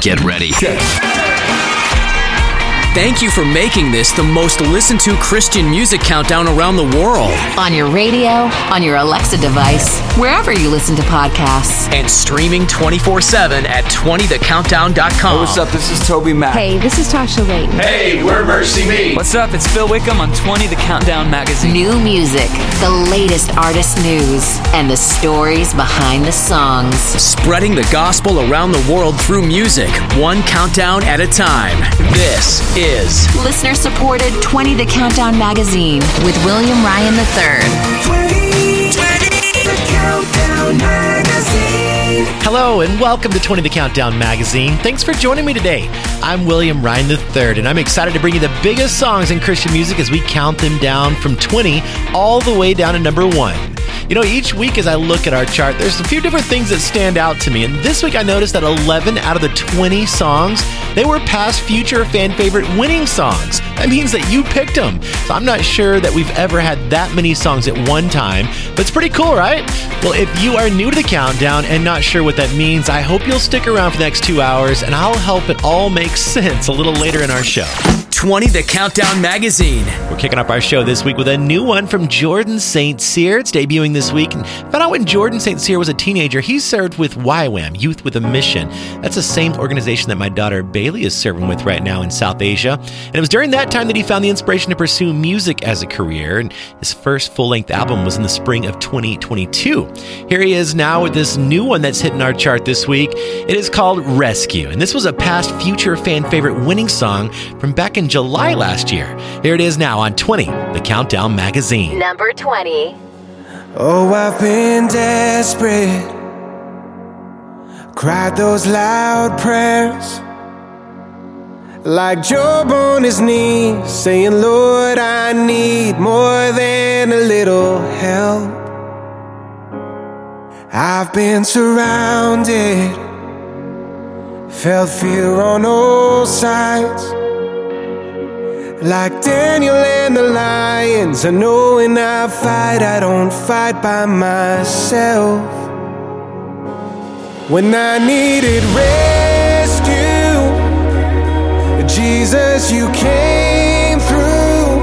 Get ready. Ten. Thank you for making this the most listened to Christian music countdown around the world. On your radio, on your Alexa device, wherever you listen to podcasts. And streaming 24 7 at 20thecountdown.com. What's up? This is TobyMac. Hey, this is Tasha Layton. Hey, we're MercyMe. What's up? It's Phil Wickham on 20 The Countdown magazine. New music, the latest artist news, and the stories behind the songs. Spreading the gospel around the world through music, one countdown at a time. This is Listener supported 20 The Countdown magazine with William Ryan III. Hello and welcome to 20 The Countdown magazine. Thanks for joining me today. I'm William Ryan III, and I'm excited to bring you the biggest songs in Christian music as we count them down from 20 all the way down to number one. You know, each week as I look at our chart, there's a few different things that stand out to me. And this week I noticed that 11 out of the 20 songs, they were past future fan favorite winning songs. That means that you picked them. So I'm not sure that we've ever had that many songs at one time, but it's pretty cool, right? Well, if you are new to the countdown and not sure what that means, I hope you'll stick around for the next two hours and I'll help it all make sense a little later in our show. 20 The Countdown magazine. We're kicking off our show this week with a new one from Jordan St. Cyr. It's debuting this week. And found out when Jordan St. Cyr was a teenager, he served with YWAM, Youth with a Mission. That's the same organization that my daughter Bailey is serving with right now in South Asia. And it was during that time that he found the inspiration to pursue music as a career. And his first full length album was in the spring of 2022. Here he is now with this new one that's hitting our chart this week. It is called Rescue. And this was a past future fan favorite winning song from back in July last year. Here it is now on 20, the Countdown Magazine. Number 20. Oh, I've been desperate. Cried those loud prayers. Like Job on his knees, saying, Lord, I need more than a little help. I've been surrounded, felt fear on all sides. Like Daniel and the lions, I know when I fight, I don't fight by myself. When I needed rescue, Jesus, you came through.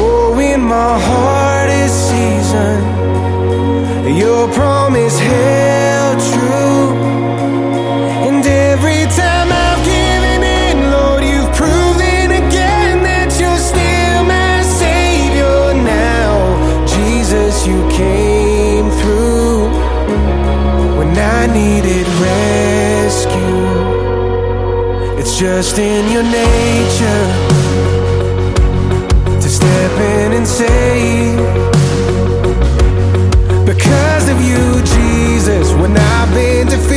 Oh, in my hardest season, your promise held true. Just in your nature to step in and save. Because of you, Jesus, when I've been defeated,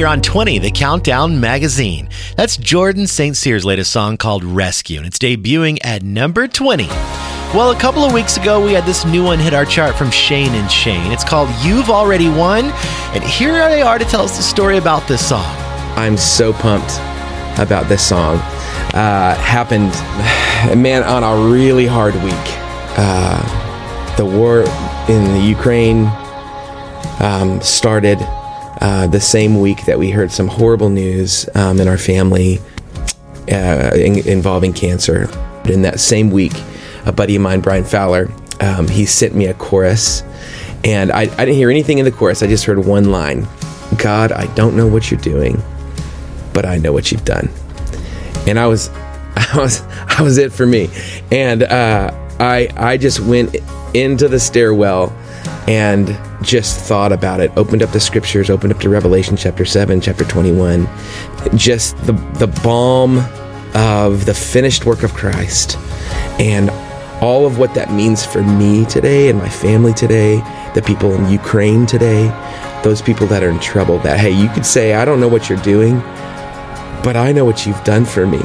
here on 20, the Countdown Magazine. That's Jordan St. Cyr's latest song called Rescue, and it's debuting at number 20. Well, a couple of weeks ago, we had this new one hit our chart from Shane and Shane. It's called You've Already Won, and here they are to tell us the story about this song. I'm so pumped about this song. Uh, happened, man, on a really hard week. Uh, the war in the Ukraine um, started uh, the same week that we heard some horrible news um, in our family uh, in, involving cancer. In that same week, a buddy of mine, Brian Fowler, um, he sent me a chorus, and I, I didn't hear anything in the chorus. I just heard one line God, I don't know what you're doing, but I know what you've done. And I was, I was, I was it for me. And uh, I, I just went into the stairwell and just thought about it. Opened up the scriptures, opened up to Revelation chapter 7, chapter 21. Just the, the balm of the finished work of Christ and all of what that means for me today and my family today, the people in Ukraine today, those people that are in trouble. That, hey, you could say, I don't know what you're doing, but I know what you've done for me.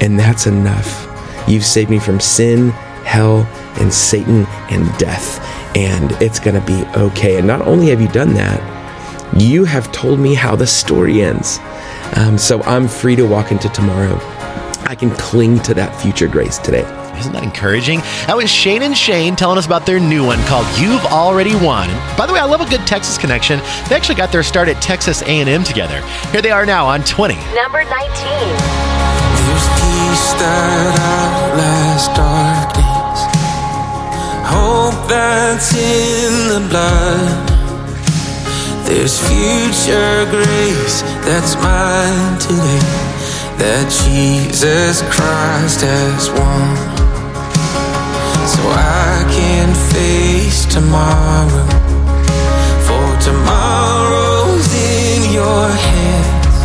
And that's enough. You've saved me from sin, hell, and Satan and death and it's going to be okay. And not only have you done that, you have told me how the story ends. Um, so I'm free to walk into tomorrow. I can cling to that future grace today. Isn't that encouraging? That was Shane and Shane telling us about their new one called "You've Already Won." By the way, I love a good Texas connection. They actually got their start at Texas A&M together. Here they are now on 20. Number 19. That's in the blood. There's future grace that's mine today, that Jesus Christ has won. So I can face tomorrow, for tomorrow's in your hands.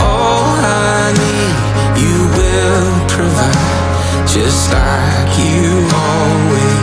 All I need, you will provide, just like you always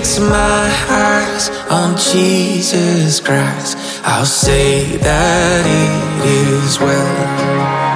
fix my eyes on Jesus Christ. I'll say that it is well.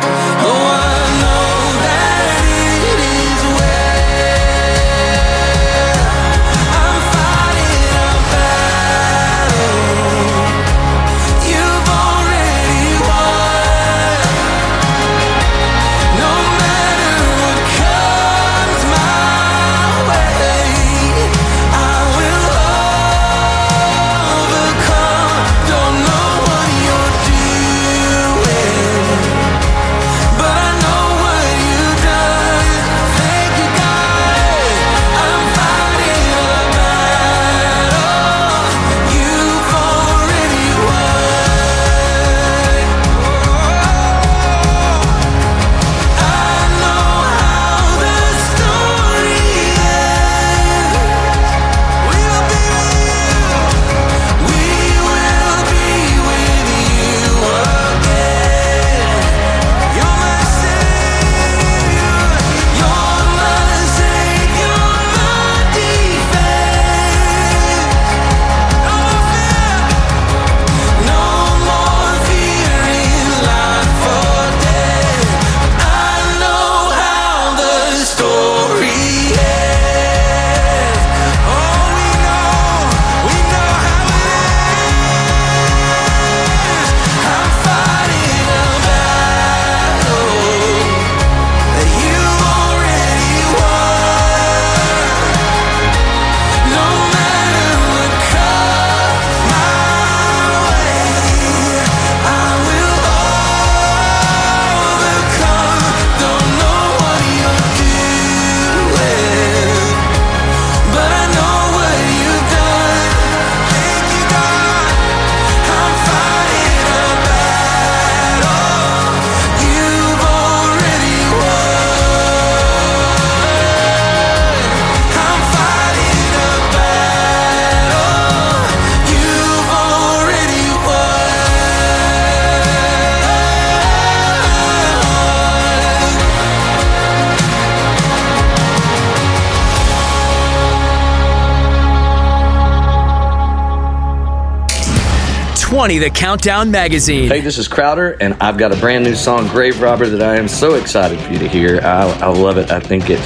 20 The Countdown Magazine. Hey, this is Crowder, and I've got a brand new song, Grave Robber, that I am so excited for you to hear. I, I love it. I think it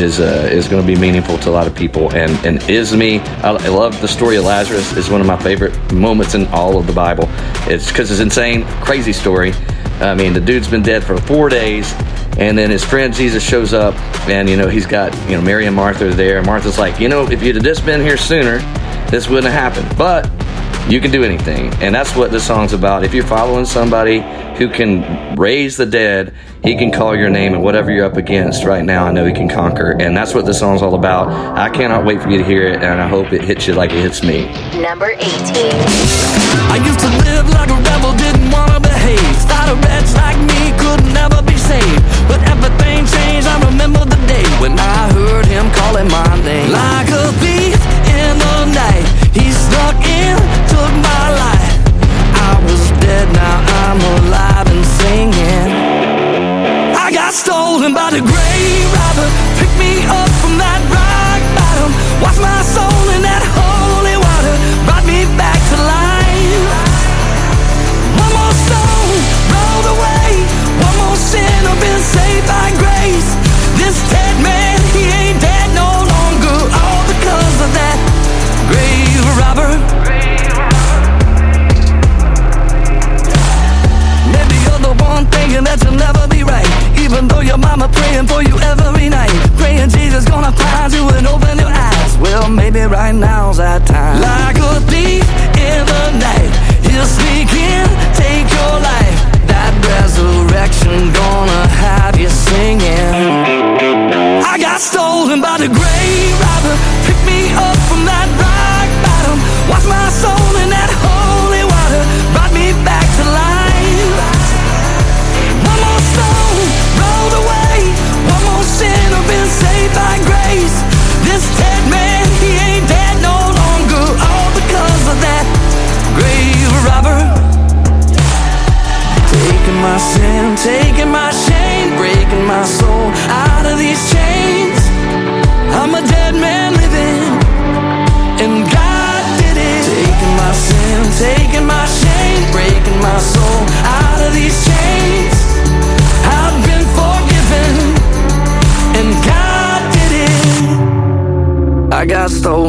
is uh, is going to be meaningful to a lot of people, and and is me. I, I love the story of Lazarus. is one of my favorite moments in all of the Bible. It's because it's insane, crazy story. I mean, the dude's been dead for four days, and then his friend Jesus shows up, and you know he's got you know Mary and Martha there. Martha's like, you know, if you'd have just been here sooner, this wouldn't have happened. But you can do anything. And that's what this song's about. If you're following somebody who can raise the dead, he can call your name and whatever you're up against right now, I know he can conquer. And that's what this song's all about. I cannot wait for you to hear it, and I hope it hits you like it hits me. Number 18. I used to live like a rebel, didn't wanna behave. Thought a wretch like me could never be saved. But everything changed, I remember the day when I heard him calling my name. Like a thief in the night, he snuck in, took my life. I was dead, now I'm alive and singing. I got stolen by the grave robber, picked me up from that rock bottom, washed my soul in that holy water, brought me back to life. One more stone rolled away, one more sinner been saved by grace. This that you'll never be right. Even though your mama praying for you every night. Praying Jesus gonna find you and open your eyes. Well, maybe right now's that time.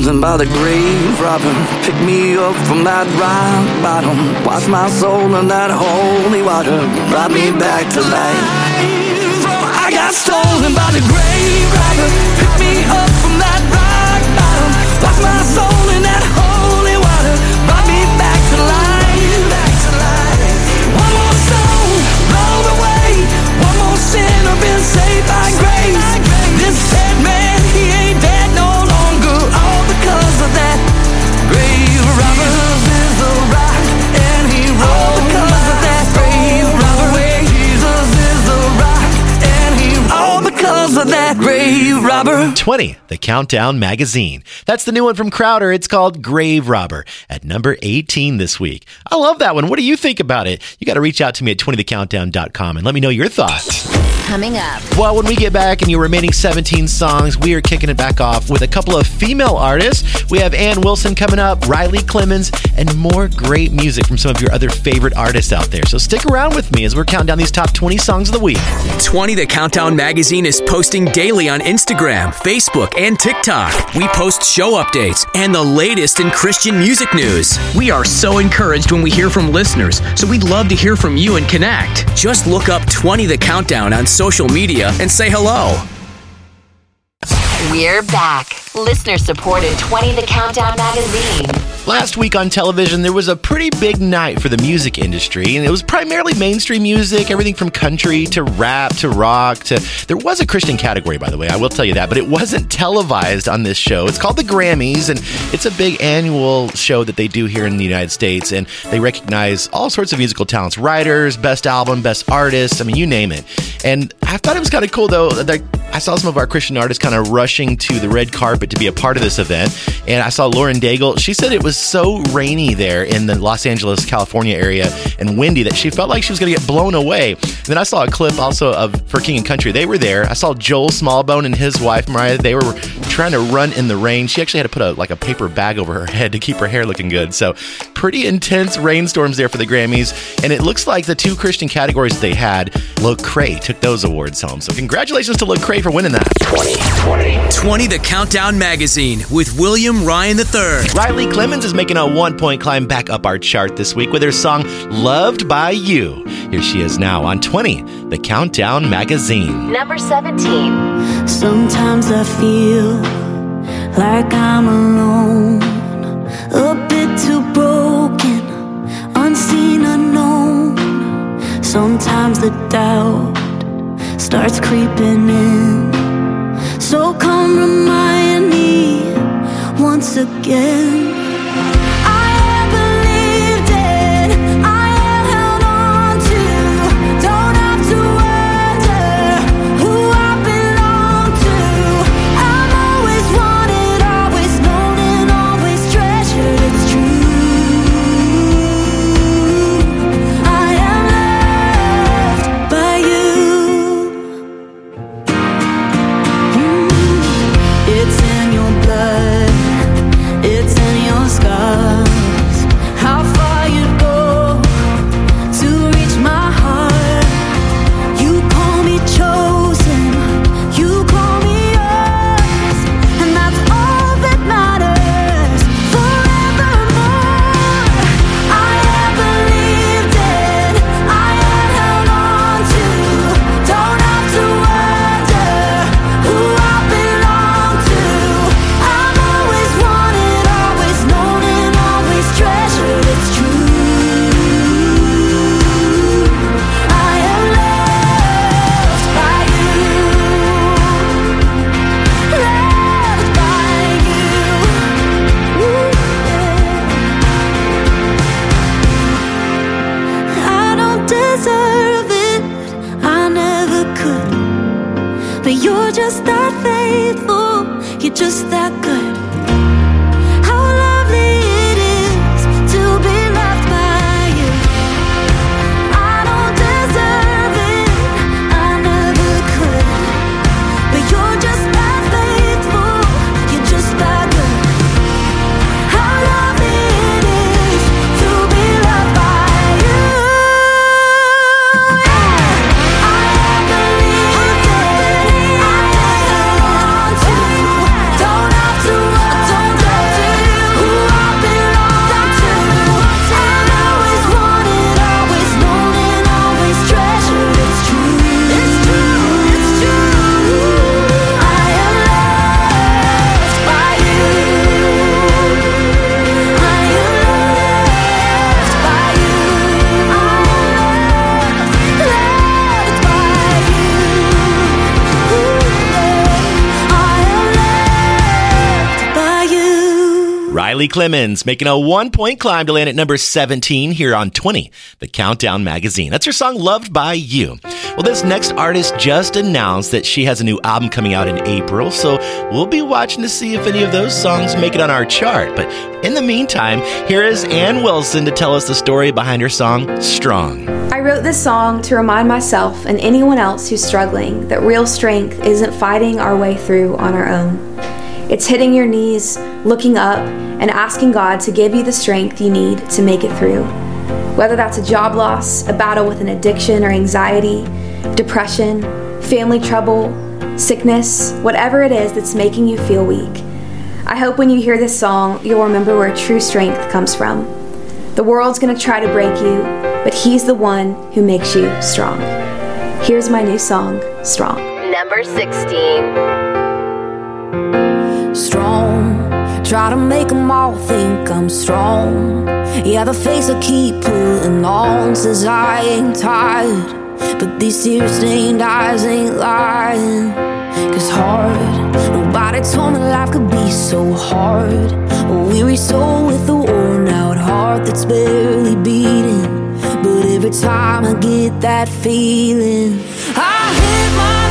Stolen by the grave robber. Pick me up from that rock bottom. Wash my soul in that holy water. Brought me back to life. Oh, I got stolen by the grave robber. Pick me up from that rock bottom. Wash my soul in that 20, the Countdown Magazine. That's the new one from Crowder. It's called Grave Robber at number 18 this week. I love that one. What do you think about it? You got to reach out to me at 20thecountdown.com and let me know your thoughts. Coming up. Well, when we get back in your remaining 17 songs, we are kicking it back off with a couple of female artists. We have Anne Wilson coming up, Riley Clemmons, and more great music from some of your other favorite artists out there. So stick around with me as we're counting down these top 20 songs of the week. 20 The Countdown Magazine is posting daily on Instagram, Facebook, and TikTok. We post show updates and the latest in Christian music news. We are so encouraged when we hear from listeners, so we'd love to hear from you and connect. Just look up 20 The Countdown on social media and say hello. We're back. Listener supported 20 The Countdown Magazine. Last week on television, there was a pretty big night for the music industry, and it was primarily mainstream music, everything from country to rap to rock to. There was a Christian category, by the way, I will tell you that, but it wasn't televised on this show. It's called the Grammys, and it's a big annual show that they do here in the United States, and they recognize all sorts of musical talents writers, best album, best artist, I mean, you name it. And I thought it was kind of cool, though. That I saw some of our Christian artists kind of rushing to the red carpet to be a part of this event. And I saw Lauren Daigle. She said it was so rainy there in the Los Angeles, California area and windy that she felt like she was going to get blown away. And then I saw a clip also of for King and Country. They were there. I saw Joel Smallbone and his wife Moriah. They were trying to run in the rain. She actually had to put a like a paper bag over her head to keep her hair looking good. So pretty intense rainstorms there for the Grammys. And it looks like the two Christian categories they had, Lecrae took those awards home. So congratulations to Lecrae for winning that. 20 The Countdown Magazine with William Ryan III. Riley Clemmons is making a one point climb back up our chart this week with her song Loved by You. Here she is now on 20, The Countdown Magazine. Number 17. Sometimes I feel like I'm alone, a bit too broken, unseen, unknown. Sometimes the doubt starts creeping in. So come remind me once again. Riley Clemmons making a one point climb to land at number 17 here on 20, the Countdown Magazine. That's her song Loved by You. Well, this next artist just announced that she has a new album coming out in April, so we'll be watching to see if any of those songs make it on our chart. But in the meantime, here is Anne Wilson to tell us the story behind her song Strong. I wrote this song to remind myself and anyone else who's struggling that real strength isn't fighting our way through on our own. It's hitting your knees, looking up, and asking God to give you the strength you need to make it through. Whether that's a job loss, a battle with an addiction or anxiety, depression, family trouble, sickness, whatever it is that's making you feel weak. I hope when you hear this song, you'll remember where true strength comes from. The world's gonna try to break you, but He's the one who makes you strong. Here's my new song, Strong. Number 16. strong. Try to make them all think I'm strong. Yeah, the face I keep pulling on says I ain't tired. But these tear stained eyes ain't lying. Cause hard, nobody told me life could be so hard. A weary soul with a worn out heart that's barely beating. But every time I get that feeling, I hit my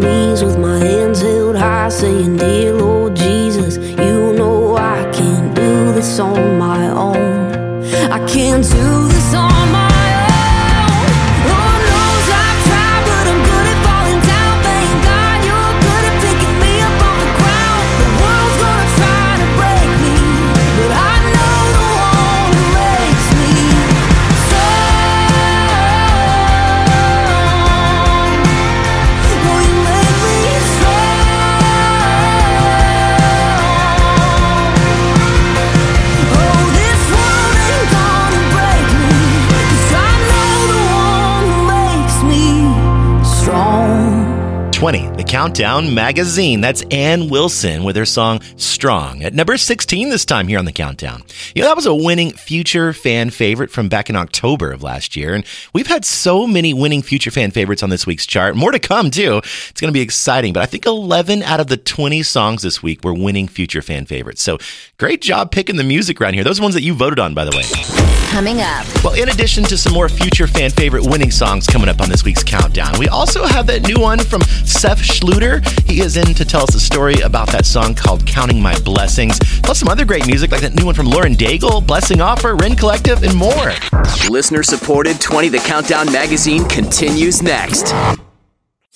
knees with my hands held high, saying, Dear Countdown Magazine. That's Anne Wilson with her song Strong at number 16 this time here on the Countdown. You know, that was a winning future fan favorite from back in October of last year. And we've had so many winning future fan favorites on this week's chart. More to come, too. It's going to be exciting. But I think 11 out of the 20 songs this week were winning future fan favorites. So great job picking the music around here. Those are ones that you voted on, by the way. Coming up. Well, in addition to some more future fan favorite winning songs coming up on this week's countdown, we also have that new one from Seth Schluter. He is in to tell us a story about that song called Counting My Blessings, plus some other great music like that new one from Lauren Daigle, Blessing Offor, Rend Collective, and more. Listener supported 20 The Countdown magazine continues next.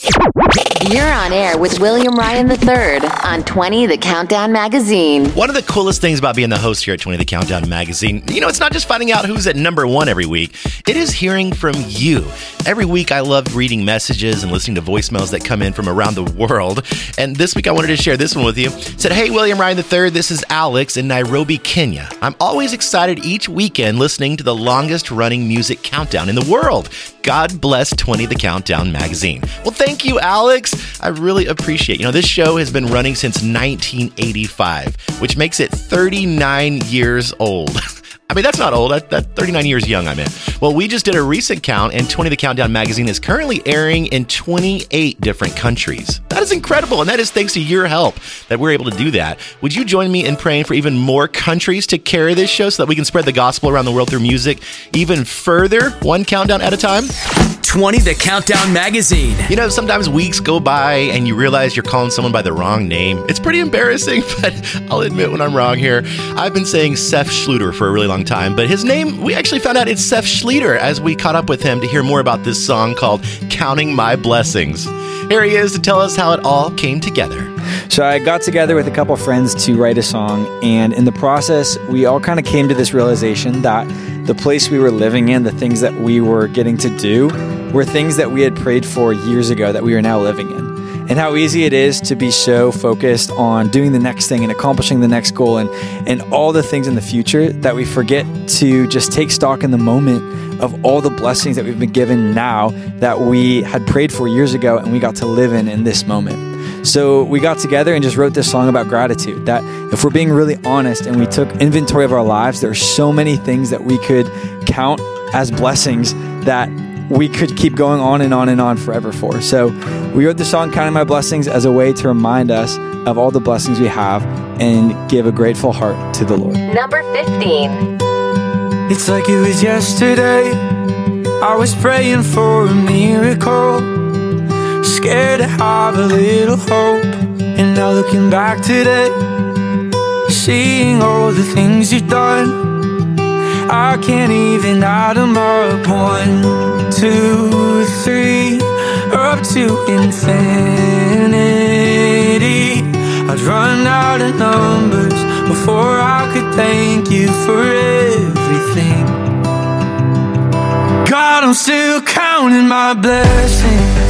You're on air with William Ryan III on 20 The Countdown Magazine. One of the coolest things about being the host here at 20 The Countdown magazine, you know, it's not just finding out who's at number one every week, it is hearing from you. Every week, I love reading messages and listening to voicemails that come in from around the world. And this week, I wanted to share this one with you. It said, Hey, William Ryan III, this is Alex in Nairobi, Kenya. I'm always excited each weekend listening to the longest running music countdown in the world. God bless 20 The Countdown magazine. Well, thank you, Alex. I really appreciate. You know, this show has been running since 1985, which makes it 39 years old. I mean, that's not old. That, that 39 years young, I meant. Well, we just did a recent count, and 20 The Countdown magazine is currently airing in 28 different countries. That is incredible, and that is thanks to your help that we're able to do that. Would you join me in praying for even more countries to carry this show so that we can spread the gospel around the world through music even further, one countdown at a time? 20 The Countdown magazine. You know, sometimes weeks go by and you realize you're calling someone by the wrong name. It's pretty embarrassing, but I'll admit when I'm wrong here. I've been saying Seth Schluter for a really long time, but his name, we actually found out it's Seth Schleter as we caught up with him to hear more about this song called Counting My Blessings. Here he is to tell us how it all came together. So I got together with a couple friends to write a song, and in the process, we all kind of came to this realization that the place we were living in, the things that we were getting to do, were things that we had prayed for years ago that we are now living in. And how easy it is to be so focused on doing the next thing and accomplishing the next goal and, and all the things in the future that we forget to just take stock in the moment of all the blessings that we've been given now that we had prayed for years ago and we got to live in in this moment. So we got together and just wrote this song about gratitude. That if we're being really honest and we took inventory of our lives, there are so many things that we could count as blessings that we could keep going on and on and on forever for. So we wrote the song Counting My Blessings as a way to remind us of all the blessings we have and give a grateful heart to the Lord. Number 15. It's like it was yesterday. I was praying for a miracle. Scared to have a little hope. And Now looking back today, seeing all the things you've done, I can't even add them up. One, two, three, up to infinity. I'd run out of numbers before I could thank you for everything. God, I'm still counting my blessings.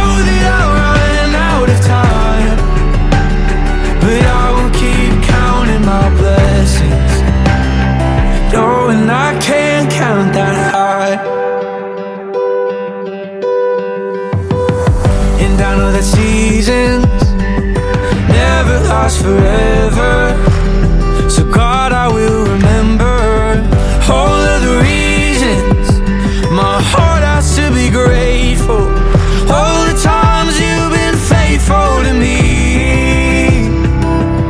last forever. So, God, I will remember all of the reasons my heart has to be grateful. All the times you've been faithful to me.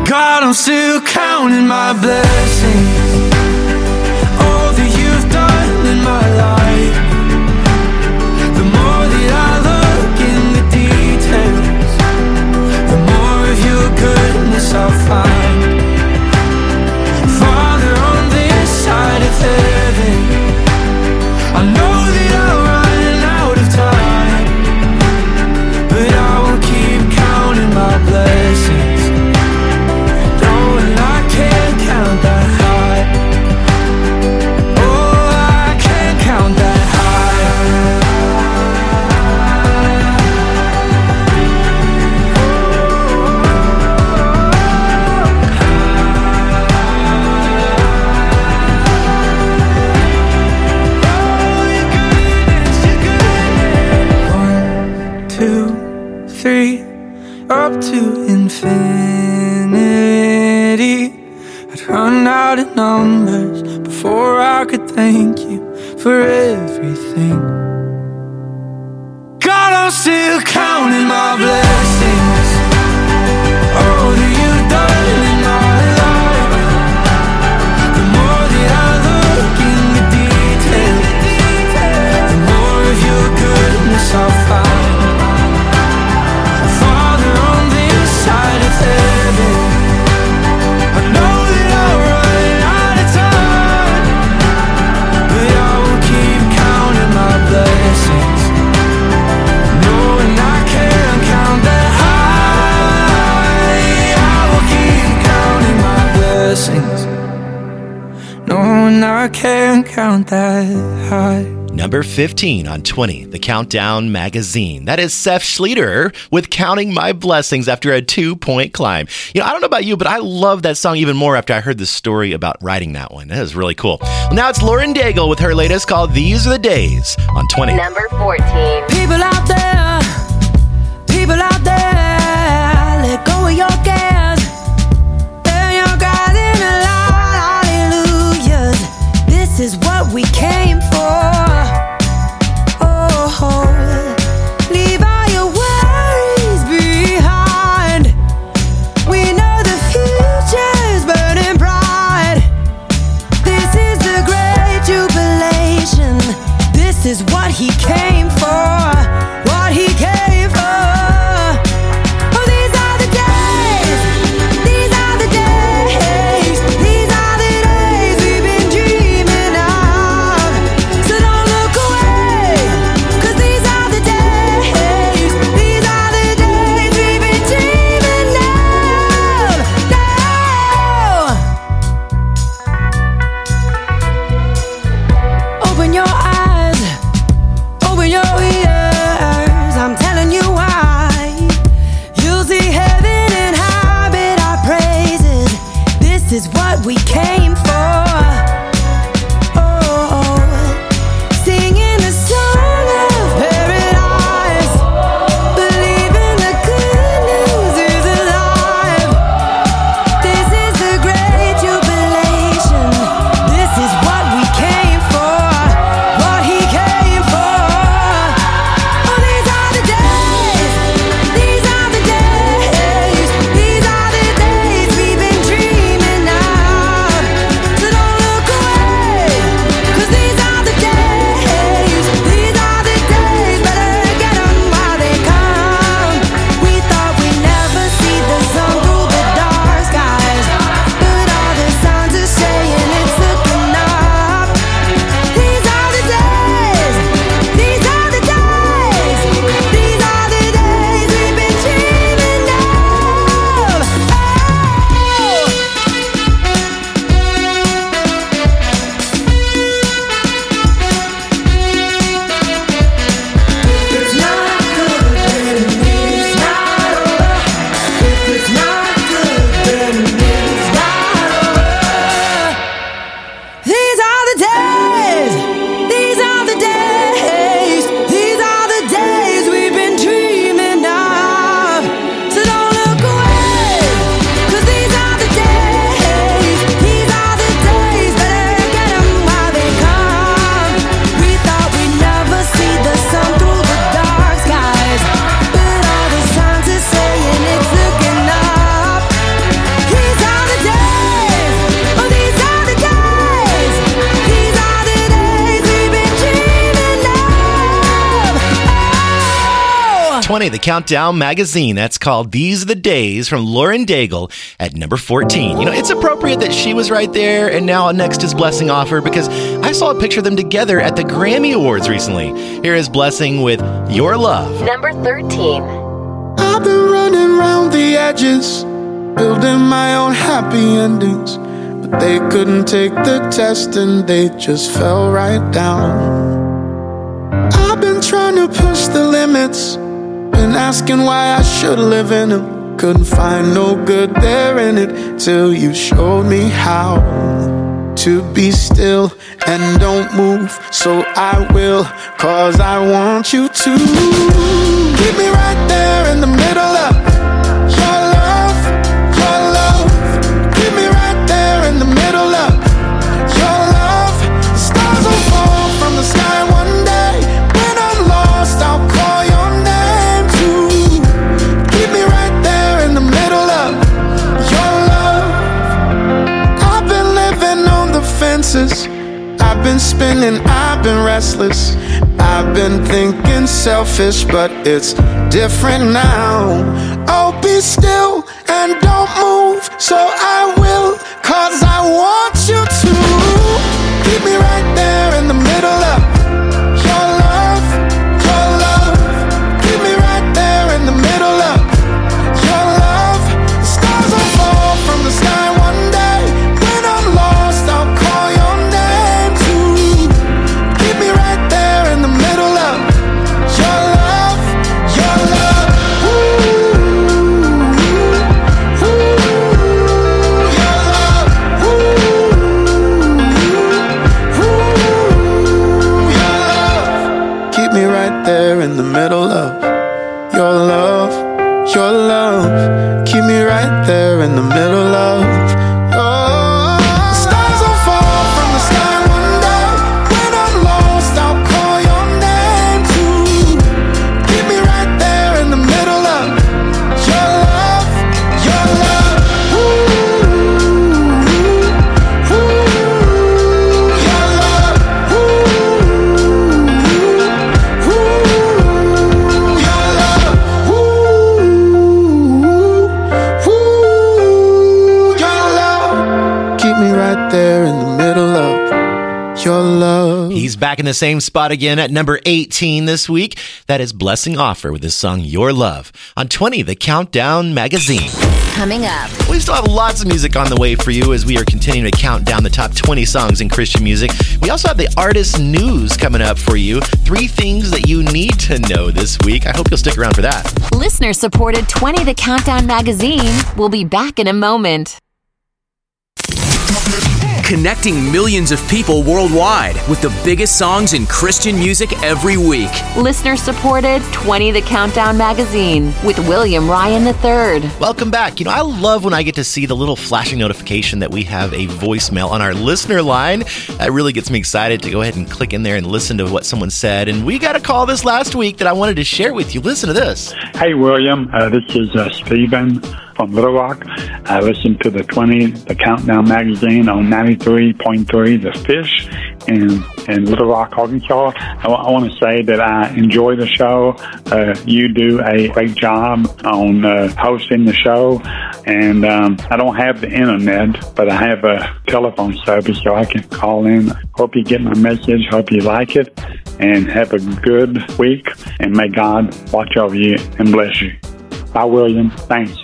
God, I'm still counting my blessings. That high. Number 15 on 20, the Countdown Magazine. That is Seth Schleter with Counting My Blessings after a two point climb. You know, I don't know about you, but I love that song even more after I heard the story about writing that one. That is really cool. Well, now it's Lauren Daigle with her latest called These Are the Days on 20. Number 14. People out there, people out there, 20, the Countdown magazine. That's called These Are the Days from Lauren Daigle at number 14. You know, it's appropriate that she was right there and now next is Blessing Offor because I saw a picture of them together at the Grammy Awards recently. Here is Blessing with Your Love. Number 13. I've been running around the edges, building my own happy endings. But they couldn't take the test and they just fell right down. I've been trying to push the limits, been asking why I should live in them. Couldn't find no good there in it till you showed me how to be still and don't move. So I will, cause I want you to keep me right there in the middle spinning, I've been restless. I've been thinking selfish, but it's different now. Oh, be still and don't move, so I will, cause I want you to. Keep me right there in the middle back in the same spot again at number 18 this week. That is Blessing Offor with his song Your Love. On 20, the Countdown magazine. Coming up. We still have lots of music on the way for you as we are continuing to count down the top 20 songs in Christian music. We also have the artist news coming up for you. Three things that you need to know this week. I hope you'll stick around for that. Listener supported 20 The Countdown magazine. We'll be back in a moment. Connecting millions of people worldwide with the biggest songs in Christian music every week. Listener supported 20 The Countdown magazine with William Ryan III. Welcome back. You know, I love when I get to see the little flashing notification that we have a voicemail on our listener line. That really gets me excited to go ahead and click in there and listen to what someone said. And we got a call this last week that I wanted to share with you. Listen to this. Hey, William. Uh, this is uh, Stephen from Little Rock. I listen to the 20, the Countdown magazine on 93.3, The Fish in, in Little Rock, Arkansas. I, want to say that I enjoy the show. Uh, you do a great job on uh, hosting the show. And um, I don't have the internet, but I have a telephone service so I can call in. Hope you get my message. Hope you like it. And have a good week. And may God watch over you and bless you. Bye, William. Thanks.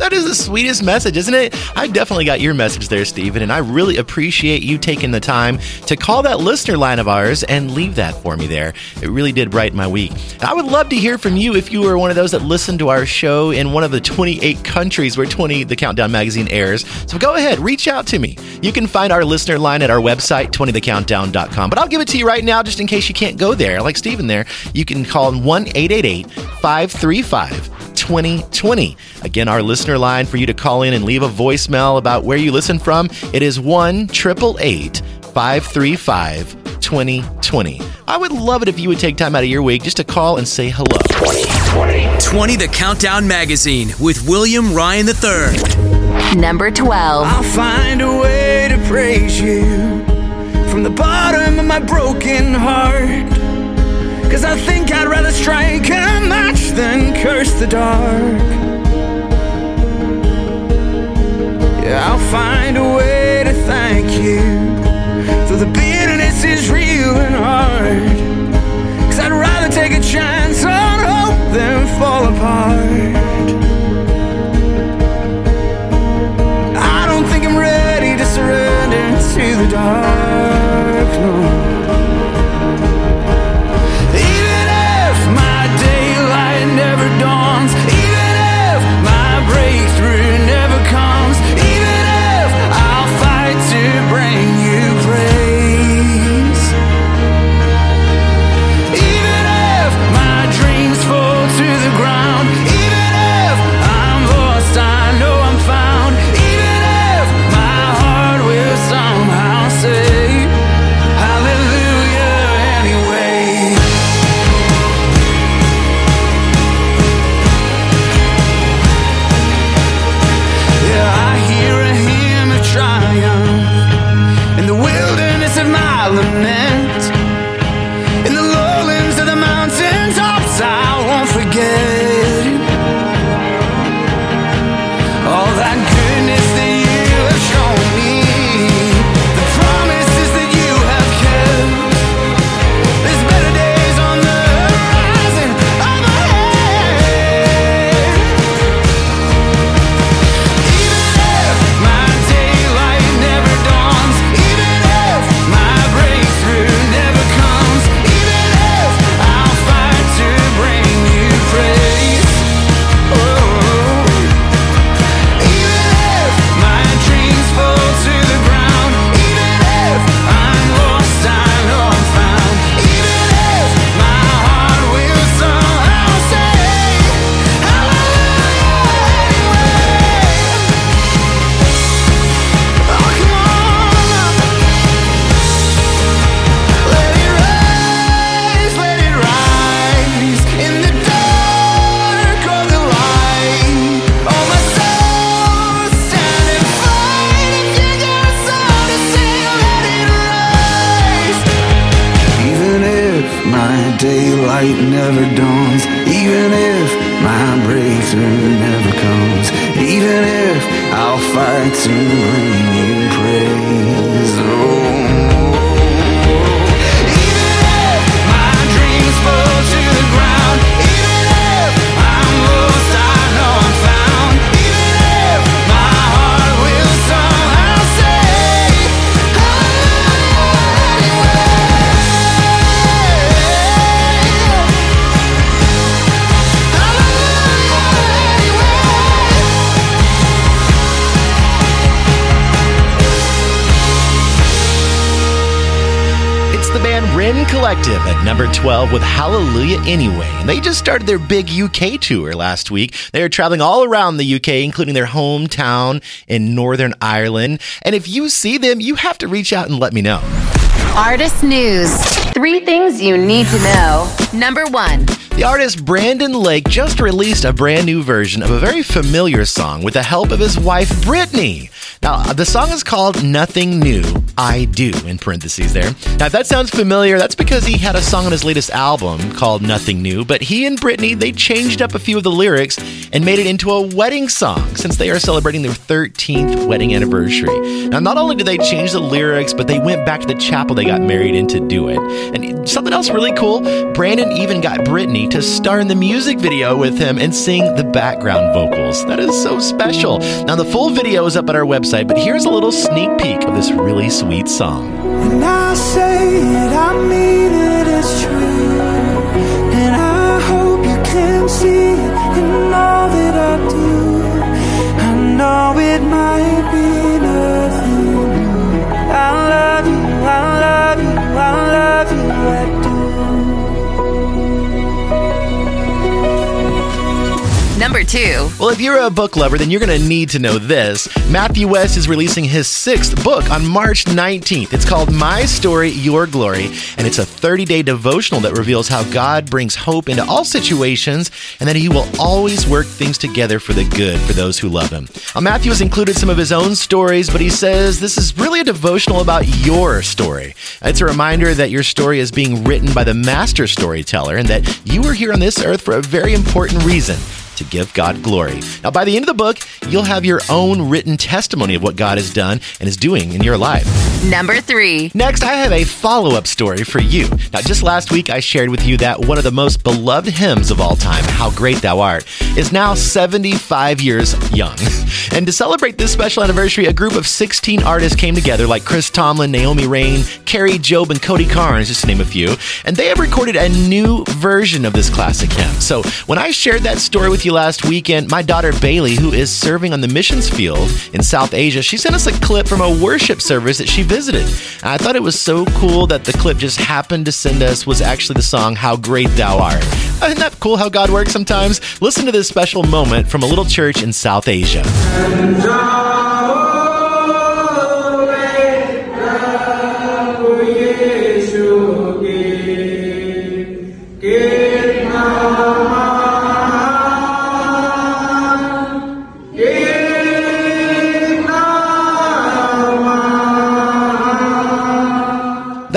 That is the sweetest message, isn't it? I definitely got your message there, Stephen, and I really appreciate you taking the time to call that listener line of ours and leave that for me there. It really did brighten my week. I would love to hear from you if you were one of those that listened to our show in one of the 28 countries where 20 the Countdown magazine airs. So go ahead, reach out to me. You can find our listener line at our website, 20thecountdown.com. But I'll give it to you right now just in case you can't go there. Like Stephen there, you can call 1 888 535 2020. Again, our listener line for you to call in and leave a voicemail about where you listen from. It is 1 888 535 2020. I would love it if you would take time out of your week just to call and say hello. 2020. 20 The Countdown Magazine with William Ryan III. Number 12. I'll find a way to praise you from the bottom of my broken heart. Cause I think I'd rather strike a match than curse the dark. I'll find a way to thank you. Though the bitterness is real and hard. Cause I'd rather take a chance on hope than fall apart. I don't think I'm ready to surrender to the dark, no. Number 12 with Hallelujah Anyway. And they just started their big UK tour last week. They are traveling all around the UK, including their hometown in Northern Ireland. And if you see them, you have to reach out and let me know. Artist news. Three things you need to know. Number one. The artist Brandon Lake just released a brand new version of a very familiar song with the help of his wife Brittany. Now, the song is called Nothing New, I Do, in parentheses there. Now, if that sounds familiar, that's because he had a song on his latest album called Nothing New, but he and Brittany, they changed up a few of the lyrics and made it into a wedding song since they are celebrating their 13th wedding anniversary. Now, not only did they change the lyrics, but they went back to the chapel they got married in to do it. And something else really cool, Brandon even got Brittany to star in the music video with him and sing the background vocals. That is so special. Now, the full video is up at our website, but here's a little sneak peek of this really sweet song. I say it, I mean it, it's true. Two. Well, if you're a book lover, then you're going to need to know this. Matthew West is releasing his sixth book on March 19th. It's called My Story, Your Glory, and it's a 30 day devotional that reveals how God brings hope into all situations and that he will always work things together for the good for those who love him. Now, Matthew has included some of his own stories, but he says this is really a devotional about your story. It's a reminder that your story is being written by the master storyteller and that you are here on this earth for a very important reason to give God glory. Now, by the end of the book, you'll have your own written testimony of what God has done and is doing in your life. Number three. Next, I have a follow up story for you. Now, just last week, I shared with you that one of the most beloved hymns of all time, How Great Thou Art, is now 75 years young. And to celebrate this special anniversary, a group of 16 artists came together, like Chris Tomlin, Naomi Raine, Kari Jobe, and Cody Carnes, just to name a few. And they have recorded a new version of this classic hymn. So when I shared that story with you last weekend, my daughter Bailey, who is serving on the missions field in South Asia, she sent us a clip from a worship service that she visited. And I thought it was so cool that the clip just happened to send us was actually the song How Great Thou Art. Isn't that cool how God works sometimes? Listen to this special moment from a little church in South Asia.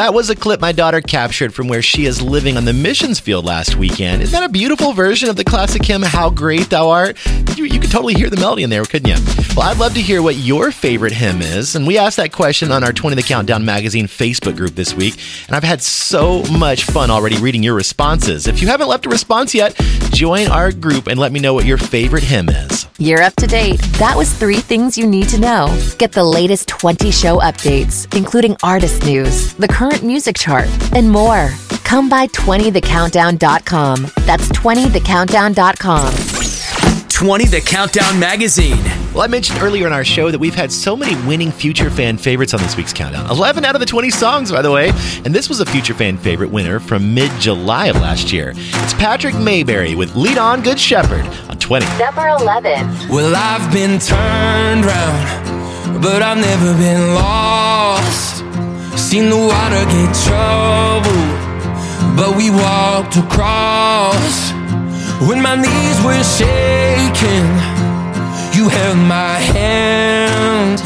That was a clip my daughter captured from where she is living on the missions field last weekend. Isn't that a beautiful version of the classic hymn, How Great Thou Art? You, you could totally hear the melody in there, couldn't you? Well, I'd love to hear what your favorite hymn is. And we asked that question on our 20 The Countdown magazine Facebook group this week. And I've had so much fun already reading your responses. If you haven't left a response yet, join our group and let me know what your favorite hymn is. You're up to date. That was three things you need to know. Get the latest 20 show updates, including artist news, the current music chart, and more. Come by 20thecountdown.com. That's 20thecountdown.com. 20 The Countdown Magazine. Well, I mentioned earlier in our show that we've had so many winning future fan favorites on this week's countdown. 11 out of the 20 songs, by the way. And this was a future fan favorite winner from mid July of last year. It's Patrick Mayberry with Lead On Good Shepherd on 20. Number 11. Well, I've been turned round, but I've never been lost. Seen the water get troubled, but we walked across. When my knees were shaking, you held my hand,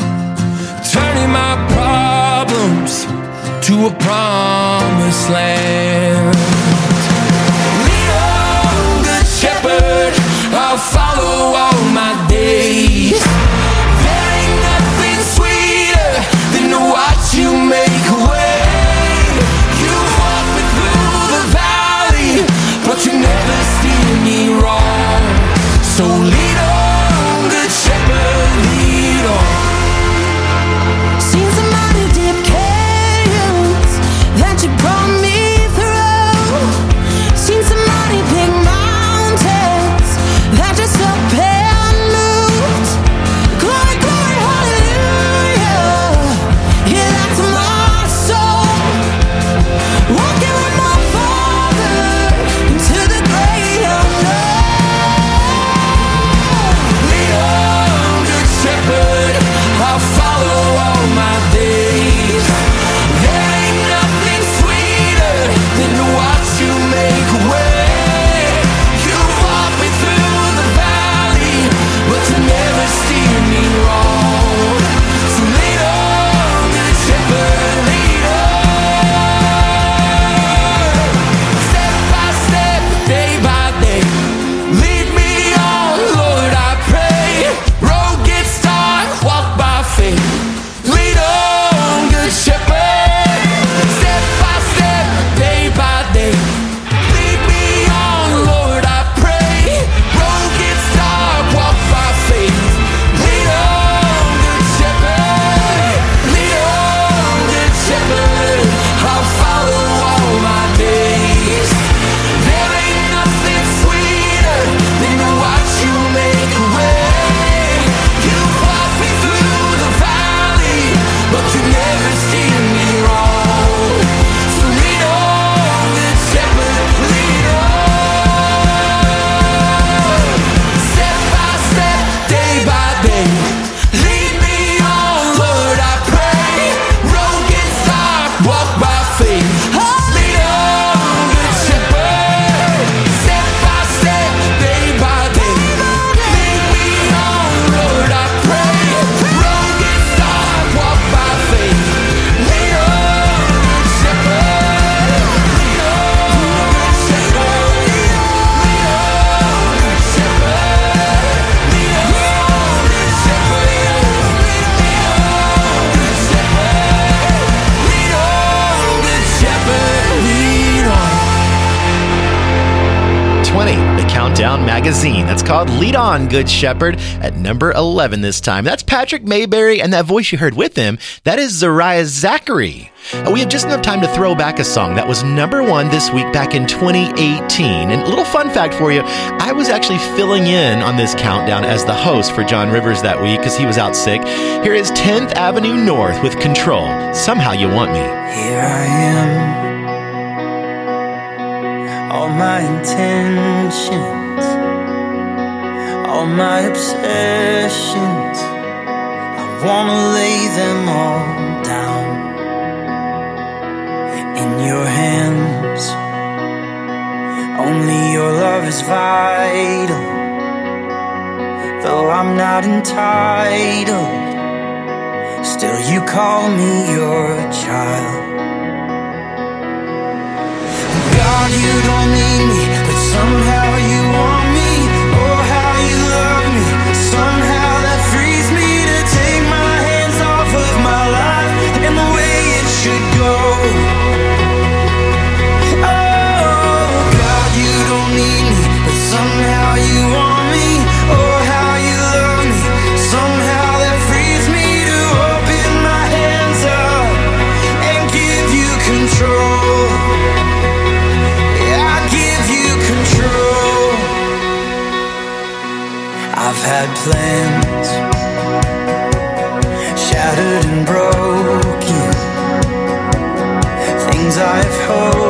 turning my problems to a promised land. On, Good Shepherd, at number 11 this time. That's Patrick Mayberry, and that voice you heard with him, that is Zahriya Zachary. And we have just enough time to throw back a song that was number one this week back in 2018. And a little fun fact for you I was actually filling in on this countdown as the host for John Rivers that week because he was out sick. Here is 10th Avenue North with Control. Somehow You Want Me. Here I am. All my all my obsessions, I wanna lay them all down in your hands. Only your love is vital, though I'm not entitled. Still, you call me your child. God, you don't need me, but somehow you I've had plans shattered and broken, things I've hoped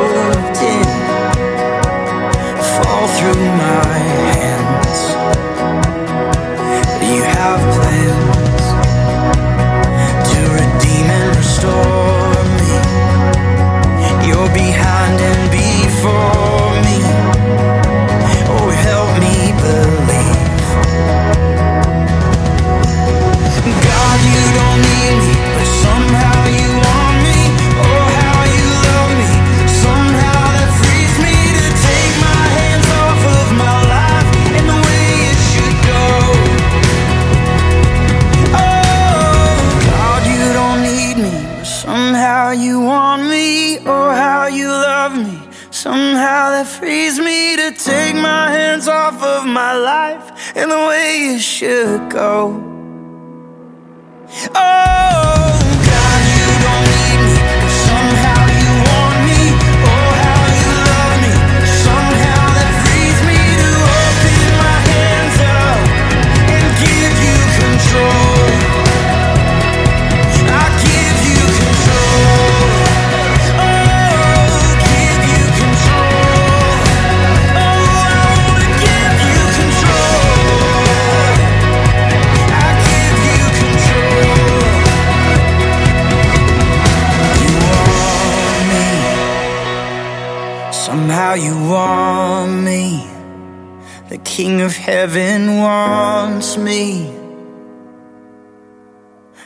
of Heaven wants me.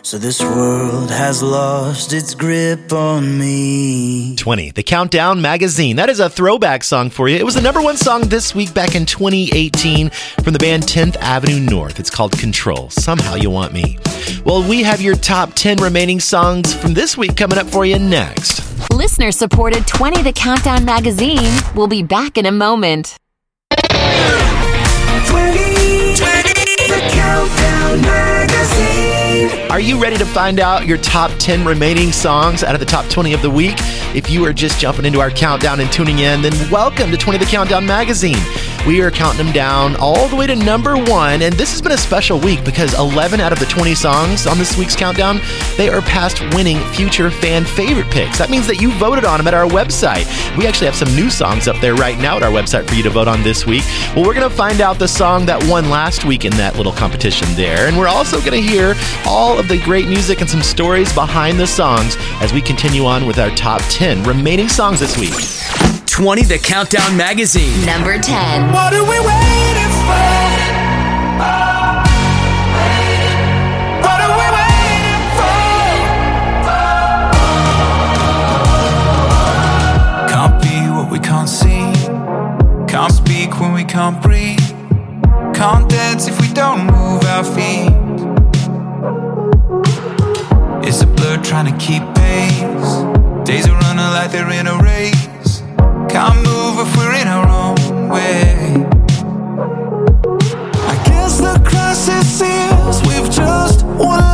So this world has lost its grip on me. 20, the Countdown Magazine. That is a throwback song for you. It was the number one song this week back in 2018 from the band 10th Avenue North. It's called Control. Somehow You Want Me. Well, we have your top 10 remaining songs from this week coming up for you next. Listener supported 20 The Countdown Magazine. We'll be back in a moment. 20, 20, the Countdown Magazine. Are you ready to find out your top 10 remaining songs out of the top 20 of the week? If you are just jumping into our countdown and tuning in, then welcome to 20 The Countdown Magazine. We are counting them down all the way to number one, and this has been a special week because 11 out of the 20 songs on this week's countdown, they are past winning future fan favorite picks. That means that you voted on them at our website. We actually have some new songs up there right now at our website for you to vote on this week. Well, we're going to find out the song that won last week in that little competition there, and we're also going to hear all of the great music and some stories behind the songs as we continue on with our top 10 remaining songs this week. 20 The Countdown Magazine. Number 10. What are we waiting for? What are we waiting for? Can't be what we can't see. Can't speak when we can't breathe. Can't dance if we don't move our feet. trying to keep pace. Days are running like they're in a race. Can't move if we're in our own way. I guess the crisis is we've just won.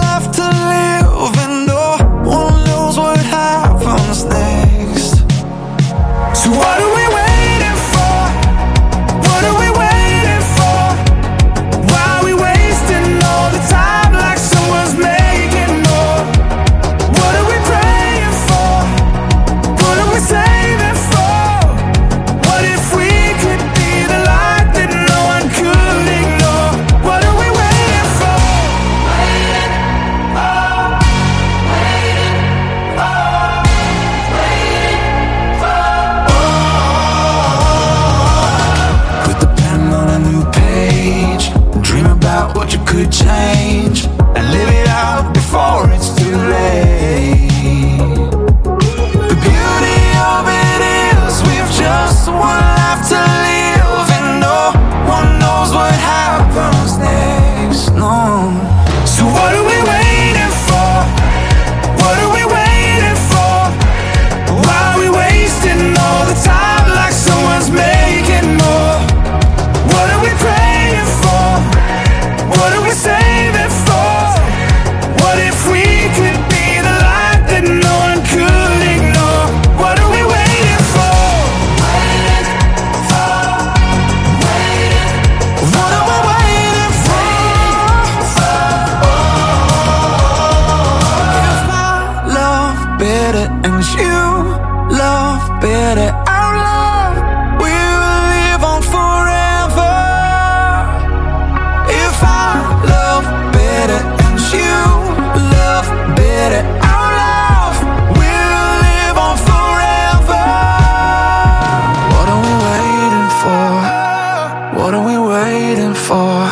What are we waiting for?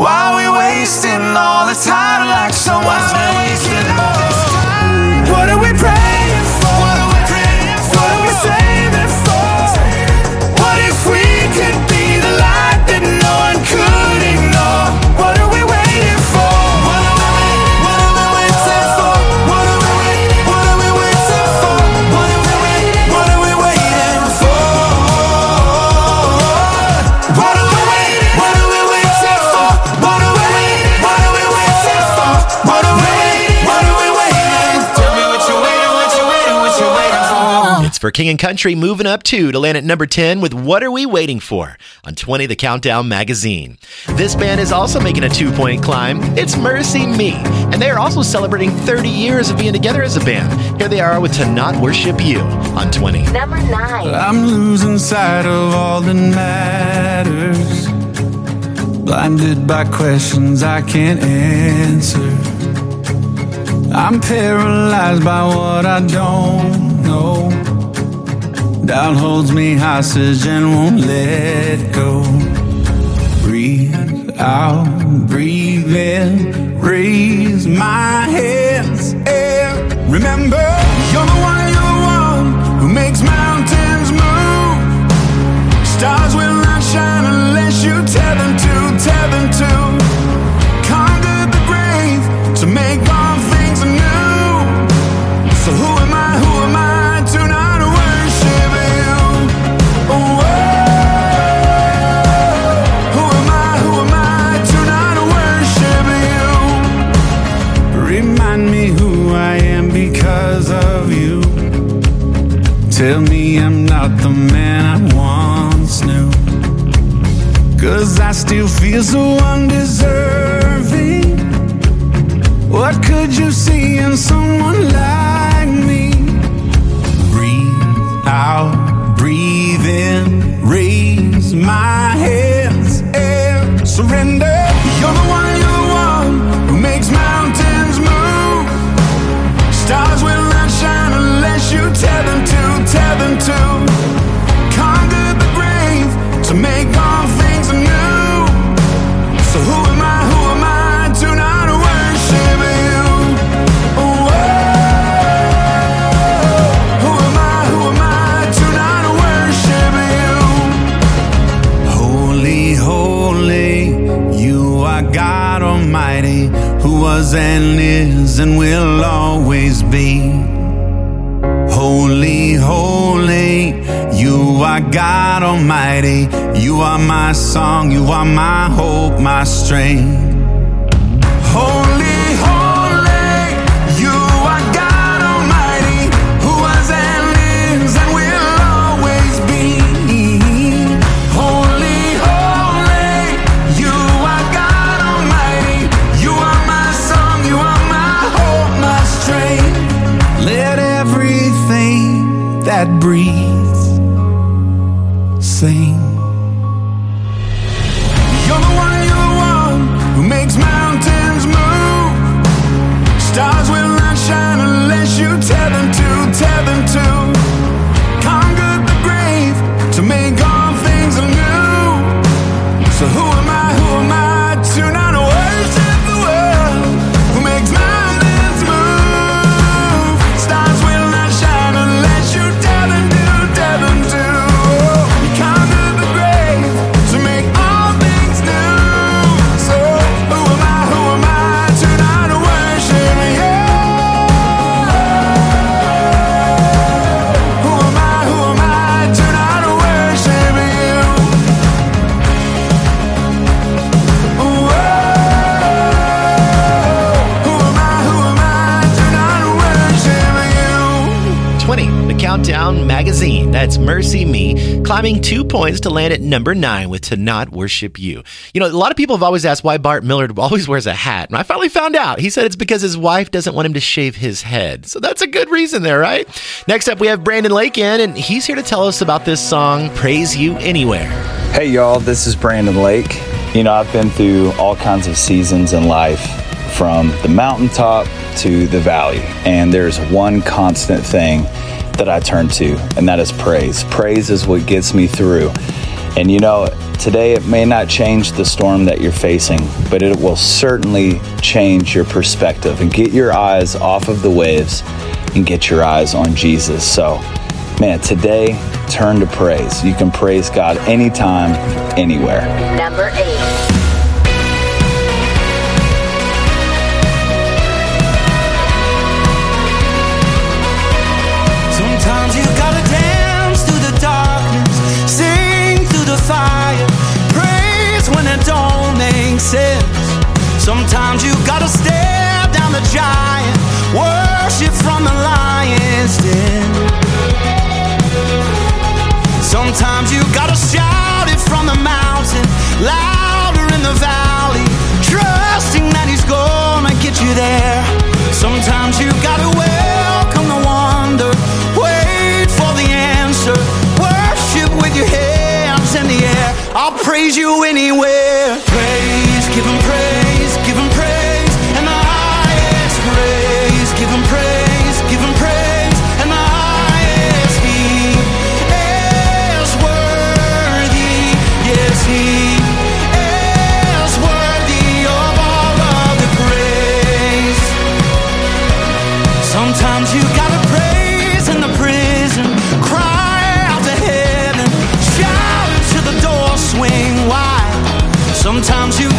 Why are we wasting all the time like someone's making more? What are we praying? for King and Country moving up two to land at number 10 with What Are We Waiting For on 20 The Countdown magazine. This band is also making a two point climb. It's MercyMe, and they are also celebrating 30 years of being together as a band. Here they are with To Not Worship You on 20. Number 9. I'm losing sight of all that matters, blinded by questions I can't answer. I'm paralyzed by what I don't know that holds me hostage and won't let go. Breathe out, breathe in, raise my hands and remember you're the one, you're the one who makes mountains move. Stars still feel so undeserving. What could you see in someone like me? Breathe out, breathe in, raise my hands and surrender. and is and will always be. Holy, holy, you are God Almighty. You are my song, you are my hope, my strength. that breeze. Climbing two points to land at number nine with To Not Worship You. You know, a lot of people have always asked why Bart Millard always wears a hat, and I finally found out. He said it's because his wife doesn't want him to shave his head. So that's a good reason there, right? Next up, we have Brandon Lake in, and he's here to tell us about this song, Praise You Anywhere. Hey, y'all, this is Brandon Lake. You know, I've been through all kinds of seasons in life, from the mountaintop to the valley, and there's one constant thing that I turn to, and that is praise. Praise is what gets me through. And you know, today it may not change the storm that you're facing, but it will certainly change your perspective and get your eyes off of the waves and get your eyes on Jesus. So, man, today turn to praise. You can praise God anytime, anywhere. Number eight. Sometimes you gotta stare down the giant, worship from the lion's den. Sometimes you gotta shout it from the mountain, louder in the valley, trusting that he's gonna get you there. Sometimes you gotta welcome the wonder, wait for the answer, worship with your hands in the air. I'll praise you anywhere. Praise, give him praise, give him praise, and the highest praise, give him praise, give him praise, and the highest he is worthy. Yes, he is worthy of all of the praise. Sometimes you